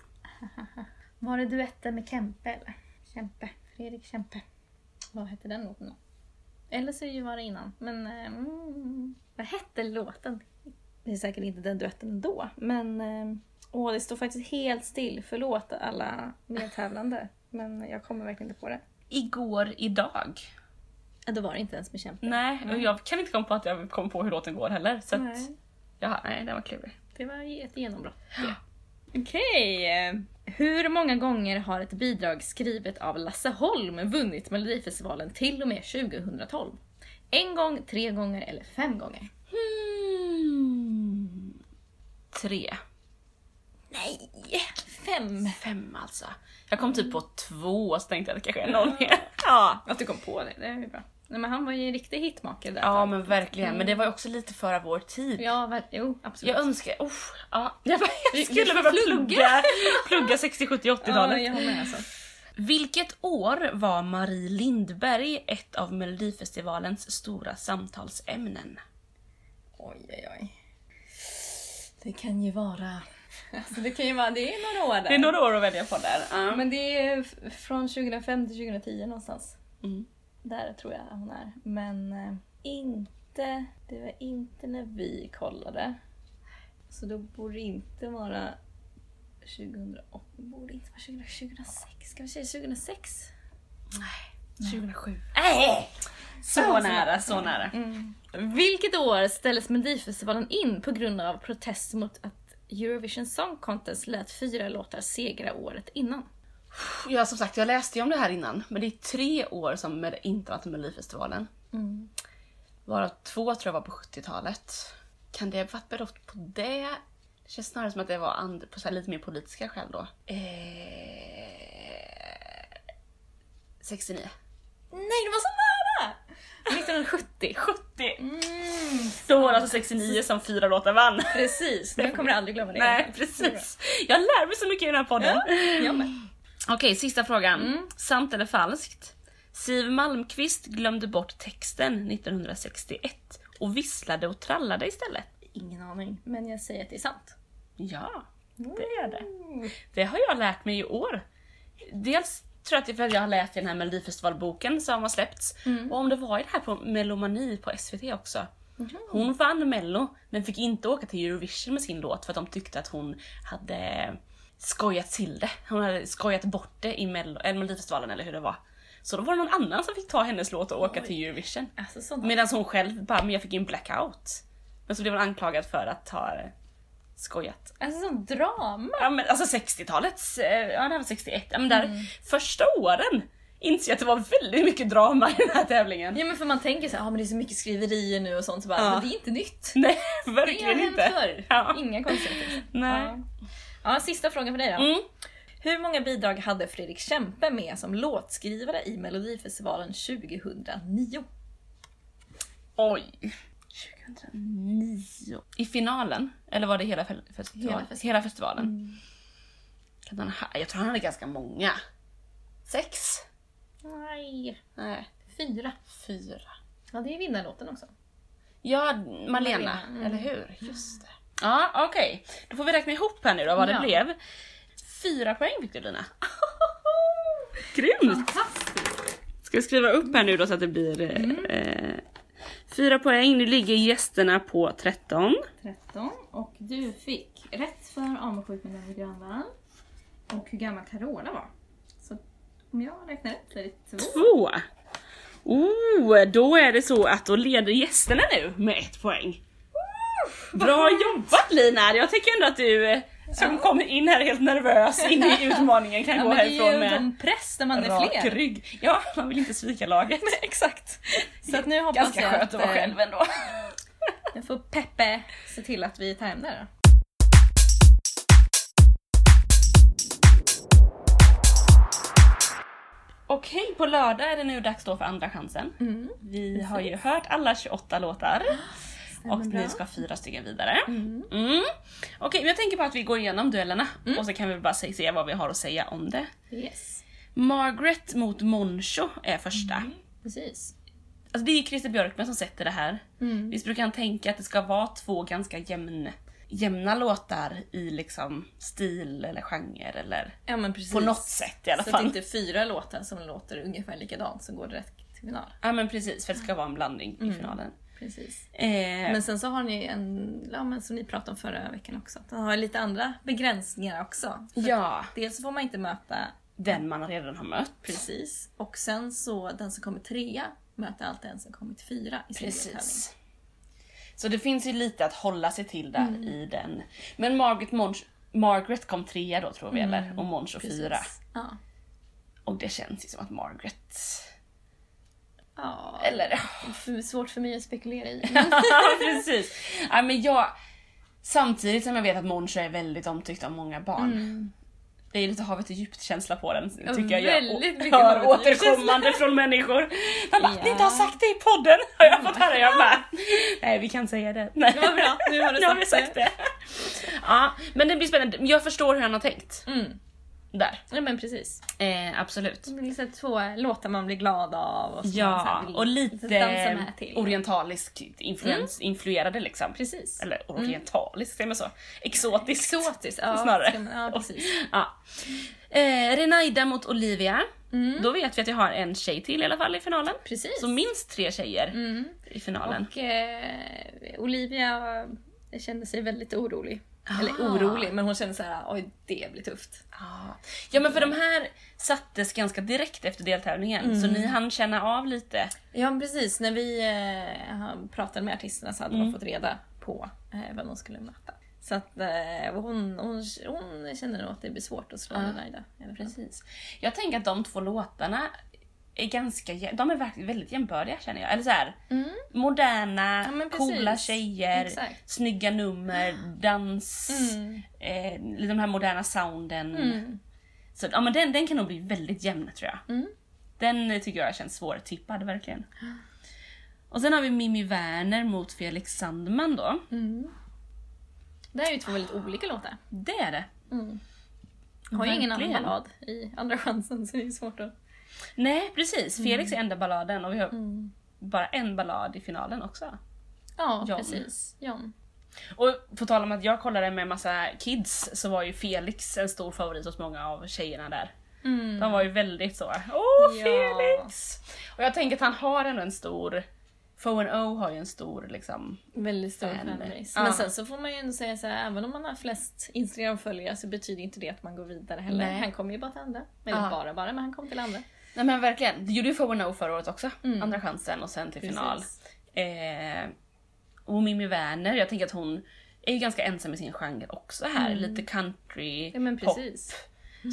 Var det duetten med Kempe eller? Kempe. Fredrik Kempe. Vad hette den låten då? Eller så var det innan. Men eh, mm, vad hette låten? Det är säkert inte den duetten ändå. Men eh, åh, det står faktiskt helt still. Förlåt alla medtävlande. Men jag kommer verkligen inte på det. Igår idag. Ja, då var det inte ens med kämpe. Nej, och jag kan inte komma på att jag kom på hur låten går heller. Så att, Nej. ja, nej, den var klurig. Det var ett genombrott. Okej. eh, Hur många gånger har ett bidrag skrivet av Lasse Holm vunnit Melodifestivalen till och med 2012? En gång, tre gånger eller fem gånger? Hmm. Tre. Nej! Fem! Fem alltså. Jag kom typ på två så tänkte jag att det kanske är någon mer. Ja. Att du kom på det, det är ju bra. Nej, men han var ju en riktig hitmaker där. ja men verkligen, men det var ju också lite före vår tid. Ja, ver- jo, absolut. Jag önskar, oh, ja, jag, bara, jag skulle behöva plugga. plugga, plugga 60, 70, ja, 80-talet. jag har med alltså. Vilket år var Marie Lindberg ett av Melodifestivalens stora samtalsämnen? Oj, oj, oj. Det kan ju vara... Alltså det kan ju vara... Det är några år där. Det är några år att välja på där. Ja. Men det är från 2005 till 2010 någonstans. Mm. Där tror jag hon är. Men eh, inte... Det var inte när vi kollade. Så då borde det inte vara 2008. Borde inte vara 2000, 2006. Ska vi säga 2006? 2007. Nej! Så Ja, så nära, så nära. Mm. Vilket år ställdes Melodifestivalen in på grund av protest mot att Eurovision Song Contest lät fyra låtar segra året innan? Ja som sagt, jag läste ju om det här innan, men det är tre år som med inte varit Melodifestivalen. Mm. Varav två tror jag var på 70-talet. Kan det ha varit berott på det? Det känns snarare som att det var and- på så lite mer politiska skäl då. Eh... 69. Nej, det var så nära! 1970. 70! Mm. Då var det alltså 69 som fyra låtar vann. Precis, nu kommer jag aldrig glömma det. Nej, precis. Jag lär mig så mycket i den här podden. Ja, jag med. Okej, sista frågan. Mm. Sant eller falskt? Siw Malmkvist glömde bort texten 1961 och visslade och trallade istället. Ingen aning, men jag säger att det är sant. Ja, det är det. Det har jag lärt mig i år. Dels tror att det är för att jag har läst i den här Melodifestivalboken som har släppts. Och om det var i det här på Melomani på SVT också. Hon vann mello men fick inte åka till Eurovision med sin låt för att de tyckte att hon hade skojat till det. Hon hade skojat bort det i Mello, eller Melodifestivalen eller hur det var. Så då var det någon annan som fick ta hennes låt och åka till Eurovision. Alltså. Medan hon själv bara, men jag fick en blackout. Men så blev hon anklagad för att ha eh, skojat. Alltså sånt drama. Ja men alltså 60-talets, eh, ja det här var 61, ja men där första åren inser jag att det var väldigt mycket drama i den här tävlingen. Ja men för man tänker så här, ah, men det är så mycket skriverier nu och sånt, så bara, Ja. men det är inte nytt. Nej, Det har verkligen hänt inte. förr. Ja. Inga konstigheter. Nej. Ja. ja, sista frågan för dig då. Mm. Hur många bidrag hade Fredrik Kempe med som låtskrivare i Melodifestivalen 2009? Oj. 2009. I finalen? Eller var det hela fe- festivalen? Hela festivalen. Hela festivalen. Kan han ha, jag tror han hade ganska många. Sex? Nej, Nej, fyra. fyra. Ja, det är vinnarlåten också. Ja, Malena, Malena, mm. eller hur? Just det. Ja, okej. Då får vi räkna ihop här nu då vad det Ja. blev. Fyra poäng fick du Lina. Grymt! Fantastiskt! Ska vi skriva upp här nu då så att det blir eh, eh, fyra poäng. Nu ligger gästerna på 13. 13 och du fick rätt för avundsjuk med David Grönvall och hur gammal Carola var. Så om jag räknar rätt så är det två. Två. Oh, då är det så att då leder gästerna nu med ett poäng. Bra jobbat Lina! Jag tycker ändå att du eh, som kommer in här helt nervös in i utmaningen kan Ja, gå härifrån med press när man är rak fler. rygg. Ja, man vill inte svika laget. Exakt. Så att nu hoppas Ganska jag skönt att vara eh, själv ändå. jag får Peppe se till att vi tar hem det då. Okej, på lördag är det nu dags då för andra chansen. Mm. Vi har ju hört alla 28 låtar. Och bra. ni ska fyra stycken vidare. Mm. Mm. Okej, men jag tänker på att vi går igenom duellerna och så kan vi bara se, se vad vi har att säga om det. Yes. Margaret mot Moncho är första. Mm. Precis. Alltså det är Christer Björkman som sätter det här. Mm. Visst brukar han tänka att det ska vara två ganska jämn, jämna låtar i liksom stil eller genre eller Ja på något sätt i alla Så fall. att det inte är fyra låtar som låter ungefär likadant som går direkt till final. Ja men precis, för det ska vara en blandning i finalen. Precis. Eh, Men sen så har ni en, ja men som ni pratade om förra veckan också, att den har lite andra begränsningar också. Ja, Dels får man inte möta den man redan har mött. precis, och sen så den som kommer trea möter alltid en som kommit fyra i sin. Precis. Så det finns ju lite att hålla sig till där i den. Men Margaret, Monch, Margaret kom trea då tror vi eller? Och Monch och fyra. Ja. Och det känns ju som att Margaret... ja. Eller För, svårt för mig att spekulera i. Precis. Ja, men jag, samtidigt som jag vet att Monch är väldigt omtyckt av många barn. Det är lite havet är djupt känsla på den tycker jag. väldigt jag hör återkommande från människor. De bara, Ja. ni inte har sagt det i podden har jag fått höra. Jag bara, nej vi kan säga det. Nej. Det var bra, nu har du Nu har sagt sagt det. Ja, men det blir spännande. Jag förstår hur han har tänkt. Mm. Där. Ja men precis. Eh, absolut. Det blir liksom två låtar man blir glad av. Och Ja, vill och lite orientaliskt influens, influerade liksom. Precis. Eller orientaliskt, säger man så? Exotiskt. Exotiskt, ja. Snarare. man- Ja, precis. Ja. Eh, Renaida mot Olivia. Mm. Då vet vi att jag har en tjej till i alla fall i finalen. Precis. Så minst tre tjejer Mm. i finalen. Och eh, Olivia kände sig väldigt orolig. Eller Ah. orolig, men hon kände så här: oj det blir tufft. Ah. Ja men för de här sattes ganska direkt efter deltävlingen så Mm. ni hann känna av lite. Ja precis, när vi eh, pratade med artisterna så hade Mm. de fått reda på eh, vem de skulle möta. Så att eh, hon, hon, hon kände nog att det blir svårt att slå alla fall. Precis. Jag tänker att de två låtarna är ganska, de är verkligen väldigt jämbördiga känner jag. Eller så här, Mm. moderna, Ja, coola tjejer, Exakt. snygga nummer, dans, Mm. eh, de här moderna sounden. Mm. Så ja, men den, den kan nog bli väldigt jämn tror jag. Mm. Den tycker jag känns svårtippad verkligen. Och sen har vi Mimi Werner mot Felix Sandman då. Mm. Det här är ju två väldigt olika låtar. Det är det. Mm. Har ju ingen annan ballad i Andra chansen så det är svårt att... Nej precis, Felix är enda balladen och vi har Mm. bara en ballad i finalen också. Ja, John. precis. John. Och på tal om att jag kollade med massa kids så var ju Felix en stor favorit hos många av tjejerna där. Mm. De var ju väldigt så, åh Ja. Felix! Och jag tänker att han har ändå en stor, Foe O har ju en stor liksom, Väldigt stor Fan. fanbase. Ja. Men sen så får man ju ändå säga så här, även om man har flest Instagram-följare så betyder inte det att man går vidare heller. Nej. Han kommer ju bara till andra. Eller Ja. bara bara, men han kom till andra. Nej men verkligen, det gjorde ju Foe O förra året också, Mm. andra chansen och sen till final. Eh, och Mimi Werner, jag tänker att hon är ju ganska ensam i sin genre också här, lite country, Mm. Ja pop. precis.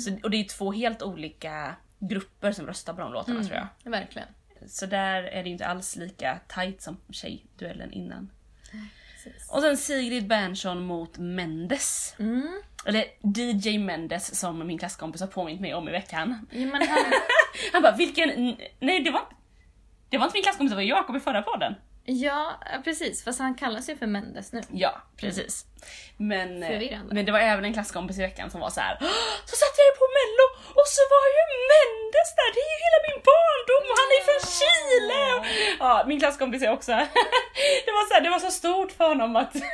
Så, och det är två helt olika grupper som röstar på de låtarna tror jag. Mm. Verkligen. Så där är det ju inte alls lika tight som tjejduellen innan. Precis. Och sen Sigrid Bernson mot Mendes. Mm. Eller DJ Mendes som min klasskompis har påmint mig om i veckan. Ja, han, Han bara vilken... Nej det var. Det var inte min klasskompis, det var Jakob i förra podden. Ja, precis. Fast han kallas ju för Mendes nu. Ja, precis. Men, eh, Förvirrande. men det var även en klasskompis i veckan som var så här. "Åh, Så satt jag ju på mello och så var ju Mendes där, det är ju hela min barndom och han är från Chile! Ja, min klasskompis är också... det, var så här, det var så stort för honom att...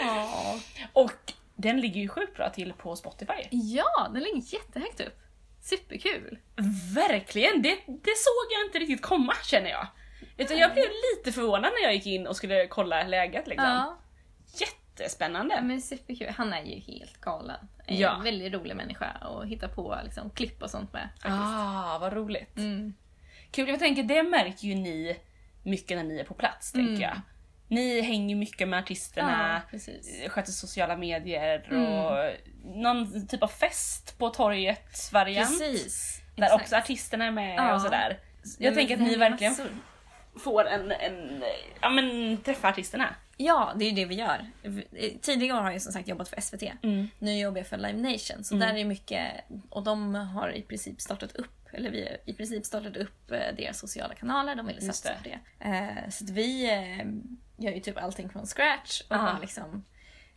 Ja. och den ligger ju sjukt bra till på Spotify. Ja, den ligger jättehögt upp. Superkul. Verkligen, det, det såg jag inte riktigt komma känner jag. Utan jag blev lite förvånad när jag gick in och skulle kolla läget liksom. Ja, Jättespännande. men superkul. Han är ju helt galen. En Ja. väldigt rolig människa och hitta på liksom, klipp och sånt med. Faktiskt. Ah, vad roligt. Mm. Kul, jag tänker det märker ju ni mycket när ni är på plats Mm. tänker jag. Ni hänger mycket med artisterna, Ja, precis. sköter sociala medier Mm. och någon typ av fest på torget variant. Precis. Där Exakt. också artisterna är med Ja. och sådär. Ja, Jag men tänker att ni verkligen massor. Får en, en, ja men träffa artisterna. Ja, det är ju det vi gör. Tidigare år har jag som sagt jobbat för SVT. Mm. Nu jobbar jag för Live Nation. Så där är mycket, och de har i princip startat upp, eller vi har i princip startat upp eh, deras sociala kanaler. De ville satsa på det. Eh, Så att vi eh, gör ju typ allting från scratch och har liksom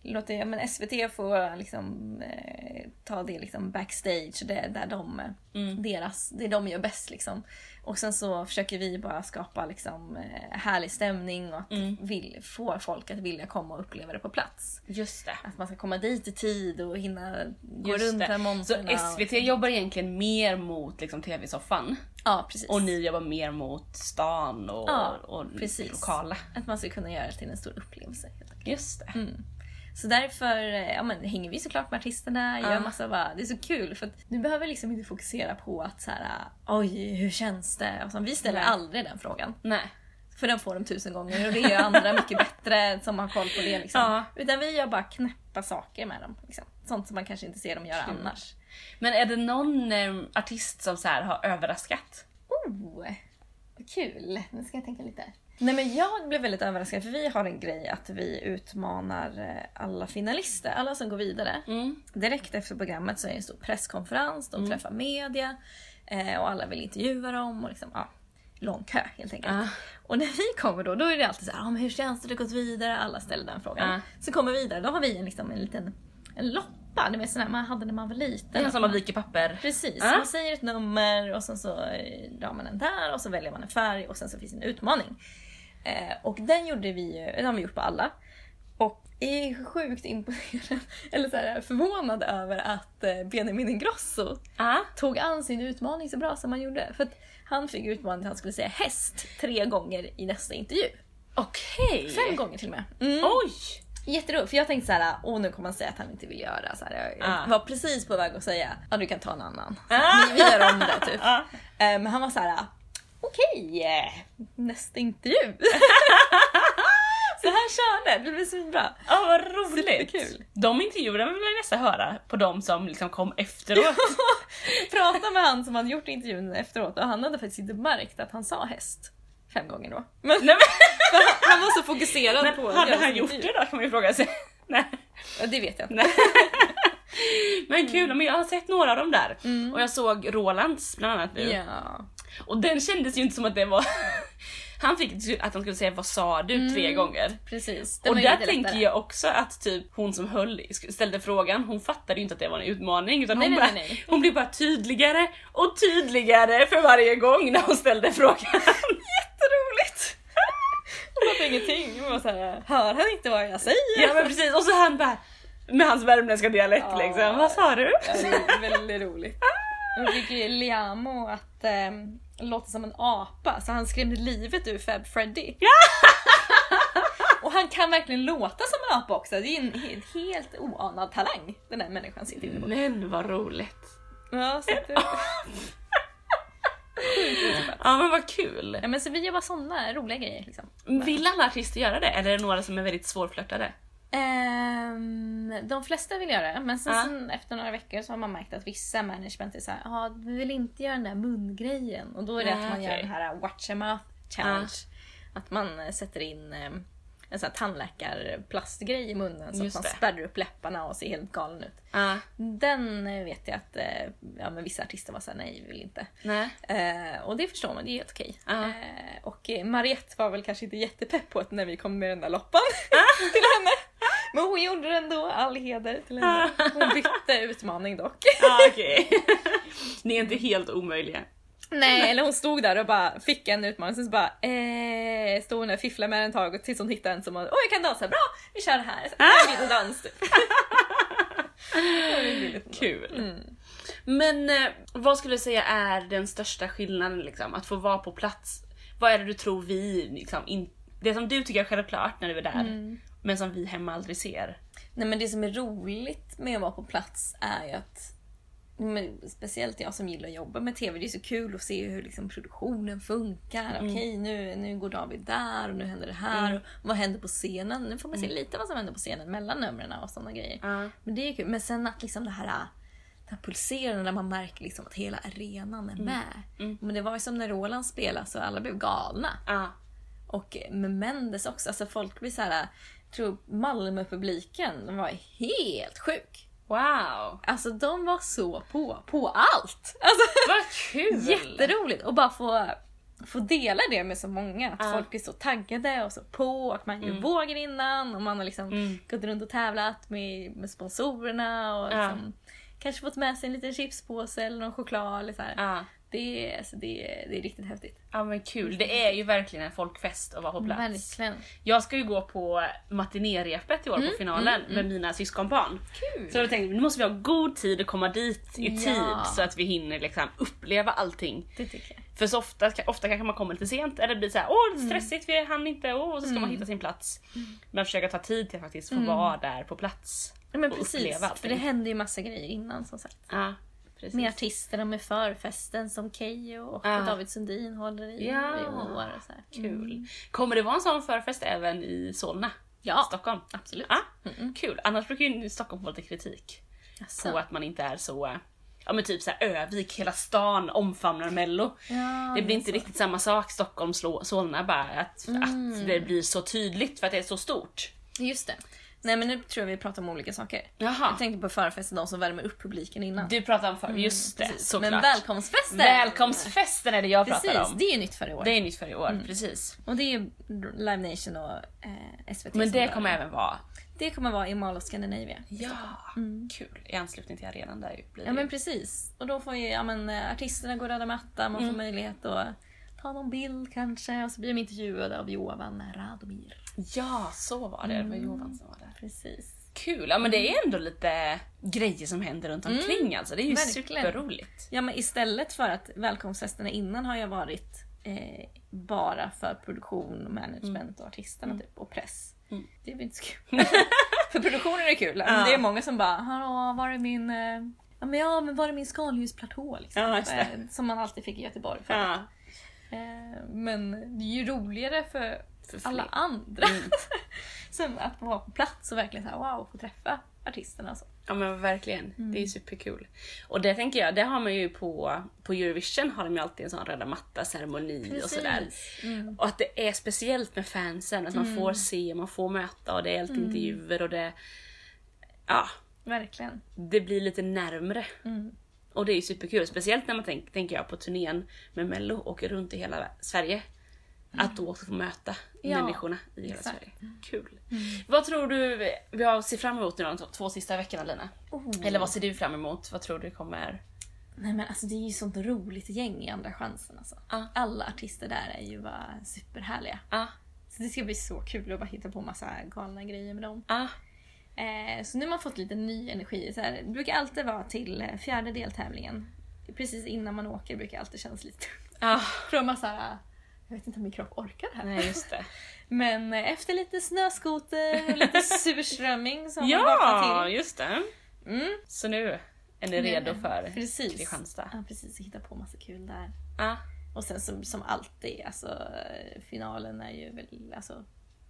låter ja, men SVT få liksom, eh, ta det liksom backstage, det är där de, Mm. deras, det de gör bäst. Liksom. Och sen så försöker vi bara skapa liksom, eh, härlig stämning och att Mm. vill, få folk att vilja komma och uppleva det på plats. Just det. Att man ska komma dit i tid och hinna gå Just runt det. här Så. SVT jobbar egentligen mer mot liksom, tv-soffan Ja, precis. och ni jobbar mer mot stan och, Ja, och precis. lokala. Att man ska kunna göra det till en stor upplevelse. Helt. Just det. Mm. Så därför eh, ja, men, hänger vi såklart med artisterna, gör massa bara, det är så kul för att du behöver liksom inte fokusera på att så här, oj hur känns det? Och så, vi ställer Nej. aldrig den frågan. Nej. För den får de tusen gånger och det gör andra mycket bättre som har koll på det. Liksom. Ja. Utan vi gör bara knäppa saker med dem. Liksom. Sånt som man kanske inte ser dem göra Kul. annars. Men är det någon eh, artist som så har överraskat? Oh, vad kul! Nu ska jag tänka lite. Nej men jag blev väldigt överraskad för vi har en grej att vi utmanar eh, alla finalister, alla som går vidare. Mm. Direkt efter programmet så är det en stor presskonferens, de träffar media eh, och alla vill intervjua dem och liksom, ja, lång kö helt enkelt. Ja. Och när vi kommer då, då är det alltid så här, ah, men hur känns det, har gått vidare? Alla ställer den frågan. Ja. Så kommer vi vidare, då har vi en, liksom, en liten en loppa, det var sån här man hade när man var liten. Är som man viker papper. Precis, Ja. man säger ett nummer och sen så drar man den där och så väljer man en färg och sen så finns en utmaning. Eh, och den gjorde vi den har vi gjort på alla. Och är sjukt imponerad, eller så här, förvånad över att eh, Benjamin Ingrosso Ja. tog an sin utmaning så bra som han gjorde. För att han fick utmaningen att han skulle säga häst tre gånger i nästa intervju. Okej. Fem gånger till och med. Mm. Oj! Jätteroligt, för jag tänkte så här, åh nu kommer han säga att han inte vill göra så här. Jag Ah. var precis på väg att säga, ja du kan ta en annan. Så, Ah. vi, vi gör om det typ. Ja. Eh, Men han var så här, okej, nästa intervju. så han körde, det blev så bra. Ja, vad roligt! Superkul. De intervjuerna vill jag nästan höra på de som liksom kom efteråt. Prata med han som hade gjort intervjun efteråt och han hade faktiskt inte märkt att han sa häst fem gånger då. Men Nej, för han var så fokuserad men, på men hade han gjort det då kan man ju fråga sig. Nej. Ja, det vet jag inte. Nej. Men kul, men jag har sett några av dem där. Och jag såg Rolands bland annat nu. Ja. Och den kändes ju inte som att det var... Han fick att han skulle säga vad sa du tre gånger. Precis. Och där tänker jag också att typ hon som höll, ställde frågan, hon fattade ju inte att det var en utmaning utan Nej, hon, nej, bara, nej, hon blev bara tydligare och tydligare för varje gång när hon ställde frågan. Jätteroligt! Jag fattar ingenting. Jag var såhär, hör han inte vad jag säger? Ja men precis, och så han bara med hans värmländska dialekt Ja. liksom. Vad sa du? Ja, det är väldigt roligt. Jag fick ju Liamo att ähm, låta som en apa så han skrämde livet ur Fab Freddy. Och han kan verkligen låta som en apa också. Det är en helt, helt oanad talang den här människan sitter inne på. Men vad roligt. Ja, så det... Ja men vad kul. Ja, men så vi gör bara såna roliga grejer liksom. Vill alla artister göra det eller är det några som är väldigt svårflörtade? Ehm, de flesta vill göra det, men sen, Ja. sen efter några veckor så har man märkt att vissa management är såhär, ja vi vill inte göra den där mungrejen. Och då är det Nej, att man gör okej. den här watch a mouth challenge. Att man sätter in eh, en sån här tandläkarplastgrej i munnen så Just att man det. spärrar upp läpparna och ser helt galen ut. Ja. Den eh, vet jag att eh, ja, men vissa artister var såhär, nej vi vill inte. Eh, och det förstår man, det är helt okej. Ja. Eh, och Mariette var väl kanske inte jättepepp på att när vi kom med den där loppan till henne. Men hon gjorde det ändå, all heder till henne. Hon bytte utmaning dock. Ja okej. Ni är inte helt omöjliga. Nej, eller hon stod där och bara fick en utmaning, sen så bara eh, stod hon där och fifplade med den ett tag tills hon hittade en som var åh jag kan dansa, bra vi kör det här. Så, En liten dans typ. Kul. Mm. Men eh, vad skulle du säga är den största skillnaden liksom? Att få vara på plats? Vad är det du tror vi, liksom, in, det som du tycker är självklart när du är där, Mm. Men som vi hemma aldrig ser? Nej men det som är roligt med att vara på plats är ju att men speciellt jag som gillar att jobba med TV, det är så kul att se hur liksom produktionen funkar. Okej, nu, nu går David där och nu händer det här. Och vad händer på scenen? Nu får man se lite vad som händer på scenen mellan numren och sådana grejer. Ja. Men det är kul. Men sen att liksom det här, det här pulserande där man märker liksom att hela arenan är med. Men det var ju som när Roland spelade så alla blev galna. Och med Mendes också, alltså folk blir så här. Tror Malmö-publiken var helt sjuk. Wow! Alltså de var så på, på allt! Alltså, Vad kul! jätteroligt! Och bara få, få dela det med så många. Att Ja. folk är så taggade och så på och man gör vågor innan och man har liksom Mm. gått runt och tävlat med, med sponsorerna och liksom, kanske fått med sig en liten chipspåse eller någon choklad. Eller så. Det, är- alltså, det, är- det är riktigt häftigt. Ja men kul, det är ju verkligen en folkfest att vara på plats. Verkligen. Jag ska ju gå på matinerepet i år på finalen med mina syskonbarn. Kul! Så jag tänkte nu måste vi ha god tid att komma dit i Ja. tid så att vi hinner liksom uppleva allting. Det tycker jag. För så ofta, ofta kanske man kommer lite sent eller det blir så här, åh stressigt, vi hann inte, åh, och så ska man hitta sin plats. Men försöka ta tid till att faktiskt få vara där på plats. Ja, men och precis, uppleva allting. för det händer ju massa grejer innan som sagt. Ja, precis. Med artisterna med förfesten som Keyyo och Ja. David Sundin håller i Ja. i år. Och så här. Kul. Kommer det vara en sån förfest även i Solna? Ja. Stockholm? Absolut. Ja, kul. Annars brukar ju Stockholm få lite kritik Jaså. på att man inte är så, ja men typ såhär Övik, hela stan omfamnar mello. Ja, det blir inte så. riktigt samma sak Stockholm, Solna bara, att, Mm. att det blir så tydligt för att det är så stort. Just det. Nej men nu tror jag vi pratar om olika saker. Jaha. Jag tänkte på förfesten, de som värmer upp publiken innan. Du pratar om för, just det, Mm, Precis. såklart. Men välkomstfesten! Välkomstfesten är det jag pratar Precis, om. det är ju nytt för i år. Det är nytt för i år, precis. Och det är Live Nation och eh, SVT Men det kommer även vara, Det kommer vara i Mall of Scandinavia. ja, kul. I anslutning till arenan där blir Ja men precis. Och då får ju ja, men, eh, artisterna gå röda matta, man får möjlighet att ta någon bild kanske och så blir de intervjuade av Jovan Radomir. Ja, så var det. Det var Johan som var. Precis. Kul, ja men det är ändå lite grejer som händer runt omkring alltså. Det är ju verkligen. superroligt. Ja men istället för att välkomstfesterna innan har ju varit eh, bara för produktion, och management och artisterna typ, och press. Det är väl inte så kul. för produktionen är kul. Men Ja. det är många som bara “Hallå, var är min, eh, ja, men ja, men var är min skaldjursplatå?” liksom. Ja. Eh, Som man alltid fick i Göteborg. För. Ja. Eh, men det är ju roligare för, För alla andra. som att vara på plats och verkligen så här, wow, få träffa artisterna. och Så. ja men verkligen, det Mm. är ju superkul. Och det tänker jag, det har man ju på, på Eurovision har de ju alltid en sån röda matta ceremoni och sådär. Mm. Och att det är speciellt med fansen, att man får se, man får möta och det är alltid Mm. intervjuer och det... Ja, Verkligen. det blir lite närmre. Mm. Och det är ju superkul, speciellt när man tänker, tänker jag på turnén med mello, åker runt i hela Sverige. Att då också få möta Ja, människorna i hela exakt. Sverige. Kul. Vad tror du vi har ser fram emot nu de två sista veckorna Lina? Oh. Eller vad ser du fram emot? Vad tror du kommer? Nej men alltså det är ju sånt roligt gäng i Andra chansen alltså. Ja. Alla artister där är ju bara superhärliga. Ah, Så det ska bli så kul att bara hitta på massa galna grejer med dem. ah, Eh, så nu har man fått lite ny energi. Så här, det brukar alltid vara till eh, fjärde deltävlingen. Precis innan man åker brukar det alltid kännas lite tungt. ah. Så här, jag vet inte om min kropp orkar det här. Nej just det. Men eh, efter lite snöskoter och lite surströmming som man vaknar ja, till. just det. Mm. Så nu är ni redo för Precis. Kristianstad? Ja precis, hitta på massa kul där. Ah, Och sen som, som alltid, alltså eh, finalen är ju väl, alltså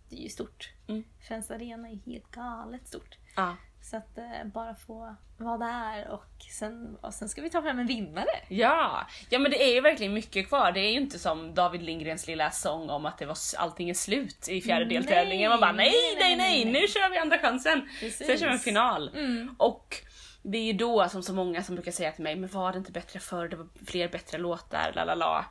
det är ju stort. Mm. Friends Arena är helt galet stort. ah. Så att eh, bara få vara där och sen, och sen ska vi ta fram en vinnare. Ja, ja men det är ju verkligen mycket kvar. Det är ju inte som David Lindgrens lilla sång om att det var, allting är slut i fjärde deltävlingen. Man bara nej, nej, nej, nej, nu kör vi andra chansen. Precis. Sen kör vi en final. Mm. Och det är ju då som så många som brukar säga till mig, men var det inte bättre förr? Det var fler bättre låtar, la la la.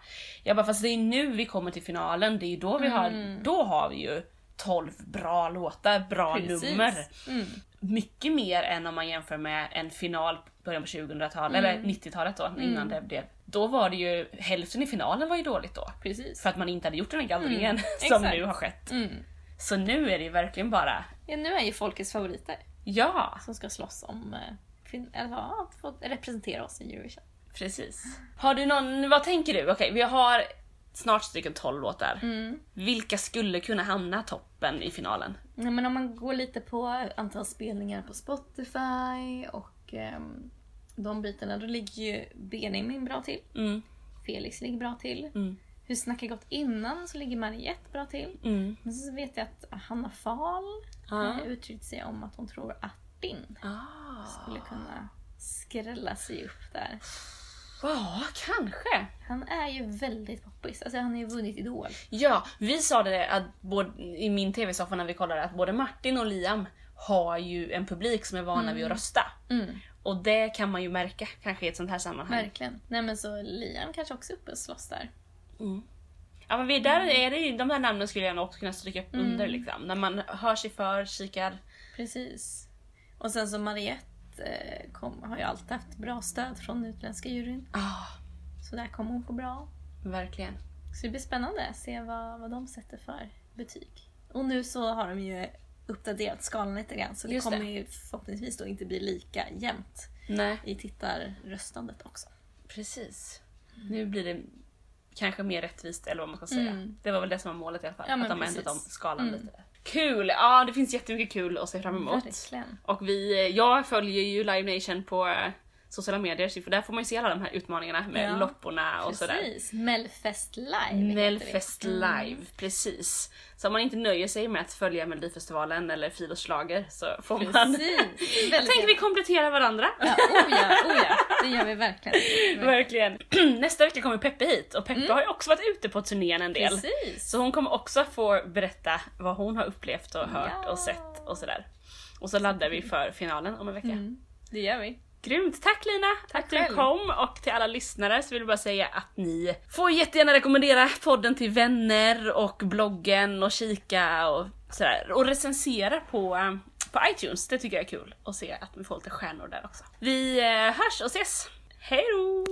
Jag bara, fast det är nu vi kommer till finalen, det är ju då vi har, då har vi ju 12 bra låtar, bra Precis. nummer. Mm. Mycket mer än om man jämför med en final början på 2000-talet, Mm. eller 90-talet då, innan det blev. Då var det ju, hälften i finalen var ju dåligt då. Precis. För att man inte hade gjort den här gallringen som exakt. nu har skett. Mm. Så nu är det ju verkligen bara, Ja, nu är ju folkets favoriter ja, som ska slåss om eh, eller, ja, att få representera oss i Eurovision. precis. Har du någon, vad tänker du? Okej, vi har snart stycken 12 låtar. Mm. Vilka skulle kunna hamna toppen i finalen? Ja, men om man går lite på antal spelningar på Spotify och ehm, de bitarna, då ligger ju Benjamin bra till. Mm, Felix ligger bra till. mm, Hur snackar gått innan så ligger Mariette bra till. mm. Men så vet jag att Hanna Fahl Ja. eh, uttryckt sig om att hon tror att Din Ah. skulle kunna skrälla sig upp där. Ja, kanske. Han är ju väldigt poppis. Alltså han har ju vunnit Idol. Ja, vi sa det att både, i min tv-soffa när vi kollade att både Martin och Liam har ju en publik som är vana vid att rösta. Mm, Och det kan man ju märka kanske i ett sånt här sammanhang. verkligen. Nej men så Liam kanske också uppe och slåss där. Mm. Ja men vi, där är det ju, de här namnen skulle jag nog också kunna stryka upp under liksom. När man hör sig för, kikar. Precis. Och sen så Mariette kom, har ju alltid haft bra stöd från utländska juryn. Ah, Så där kommer hon få bra. Verkligen. Så det blir spännande att se vad, vad de sätter för betyg. Och nu så har de ju uppdaterat skalan lite grann så det Just det. kommer ju förhoppningsvis då inte bli lika jämnt Nej, i tittarröstandet också. precis. Nu blir det kanske mer rättvist eller vad man ska säga. Mm. Det var väl det som var målet i alla fall. Ja, att de har ändrat om skalan Mm. lite. Kul! Ja, det finns jättemycket kul att se fram emot. Verkligen. Och vi, jag följer ju Live Nation på eh, sociala medier, för där får man ju se alla de här utmaningarna med Ja, lopporna och sådär. Precis. Melfest live Melfest. Mm. live, precis. Så om man inte nöjer sig med att följa Melodifestivalen eller Friluftsschlager så får man... Precis. Jag Väldigt tänker vi kompletterar varandra. Ja, oh ja, oh ja. Det gör vi verkligen. Verkligen. Nästa vecka kommer Peppe hit och Peppe har ju också varit ute på turnén en del. Mm. Precis. Så hon kommer också få berätta vad hon har upplevt och hört Ja. och sett och sådär. Och så laddar vi för finalen om en vecka. Mm, det gör vi. Grymt! Tack Lina Tack att du själv. kom och till alla lyssnare så vill jag bara säga att ni får jättegärna rekommendera podden till vänner och bloggen och kika och sådär. Och recensera på, eh, på iTunes, det tycker jag är kul att se att vi får lite stjärnor där också. Vi eh, hörs och ses! Hej då!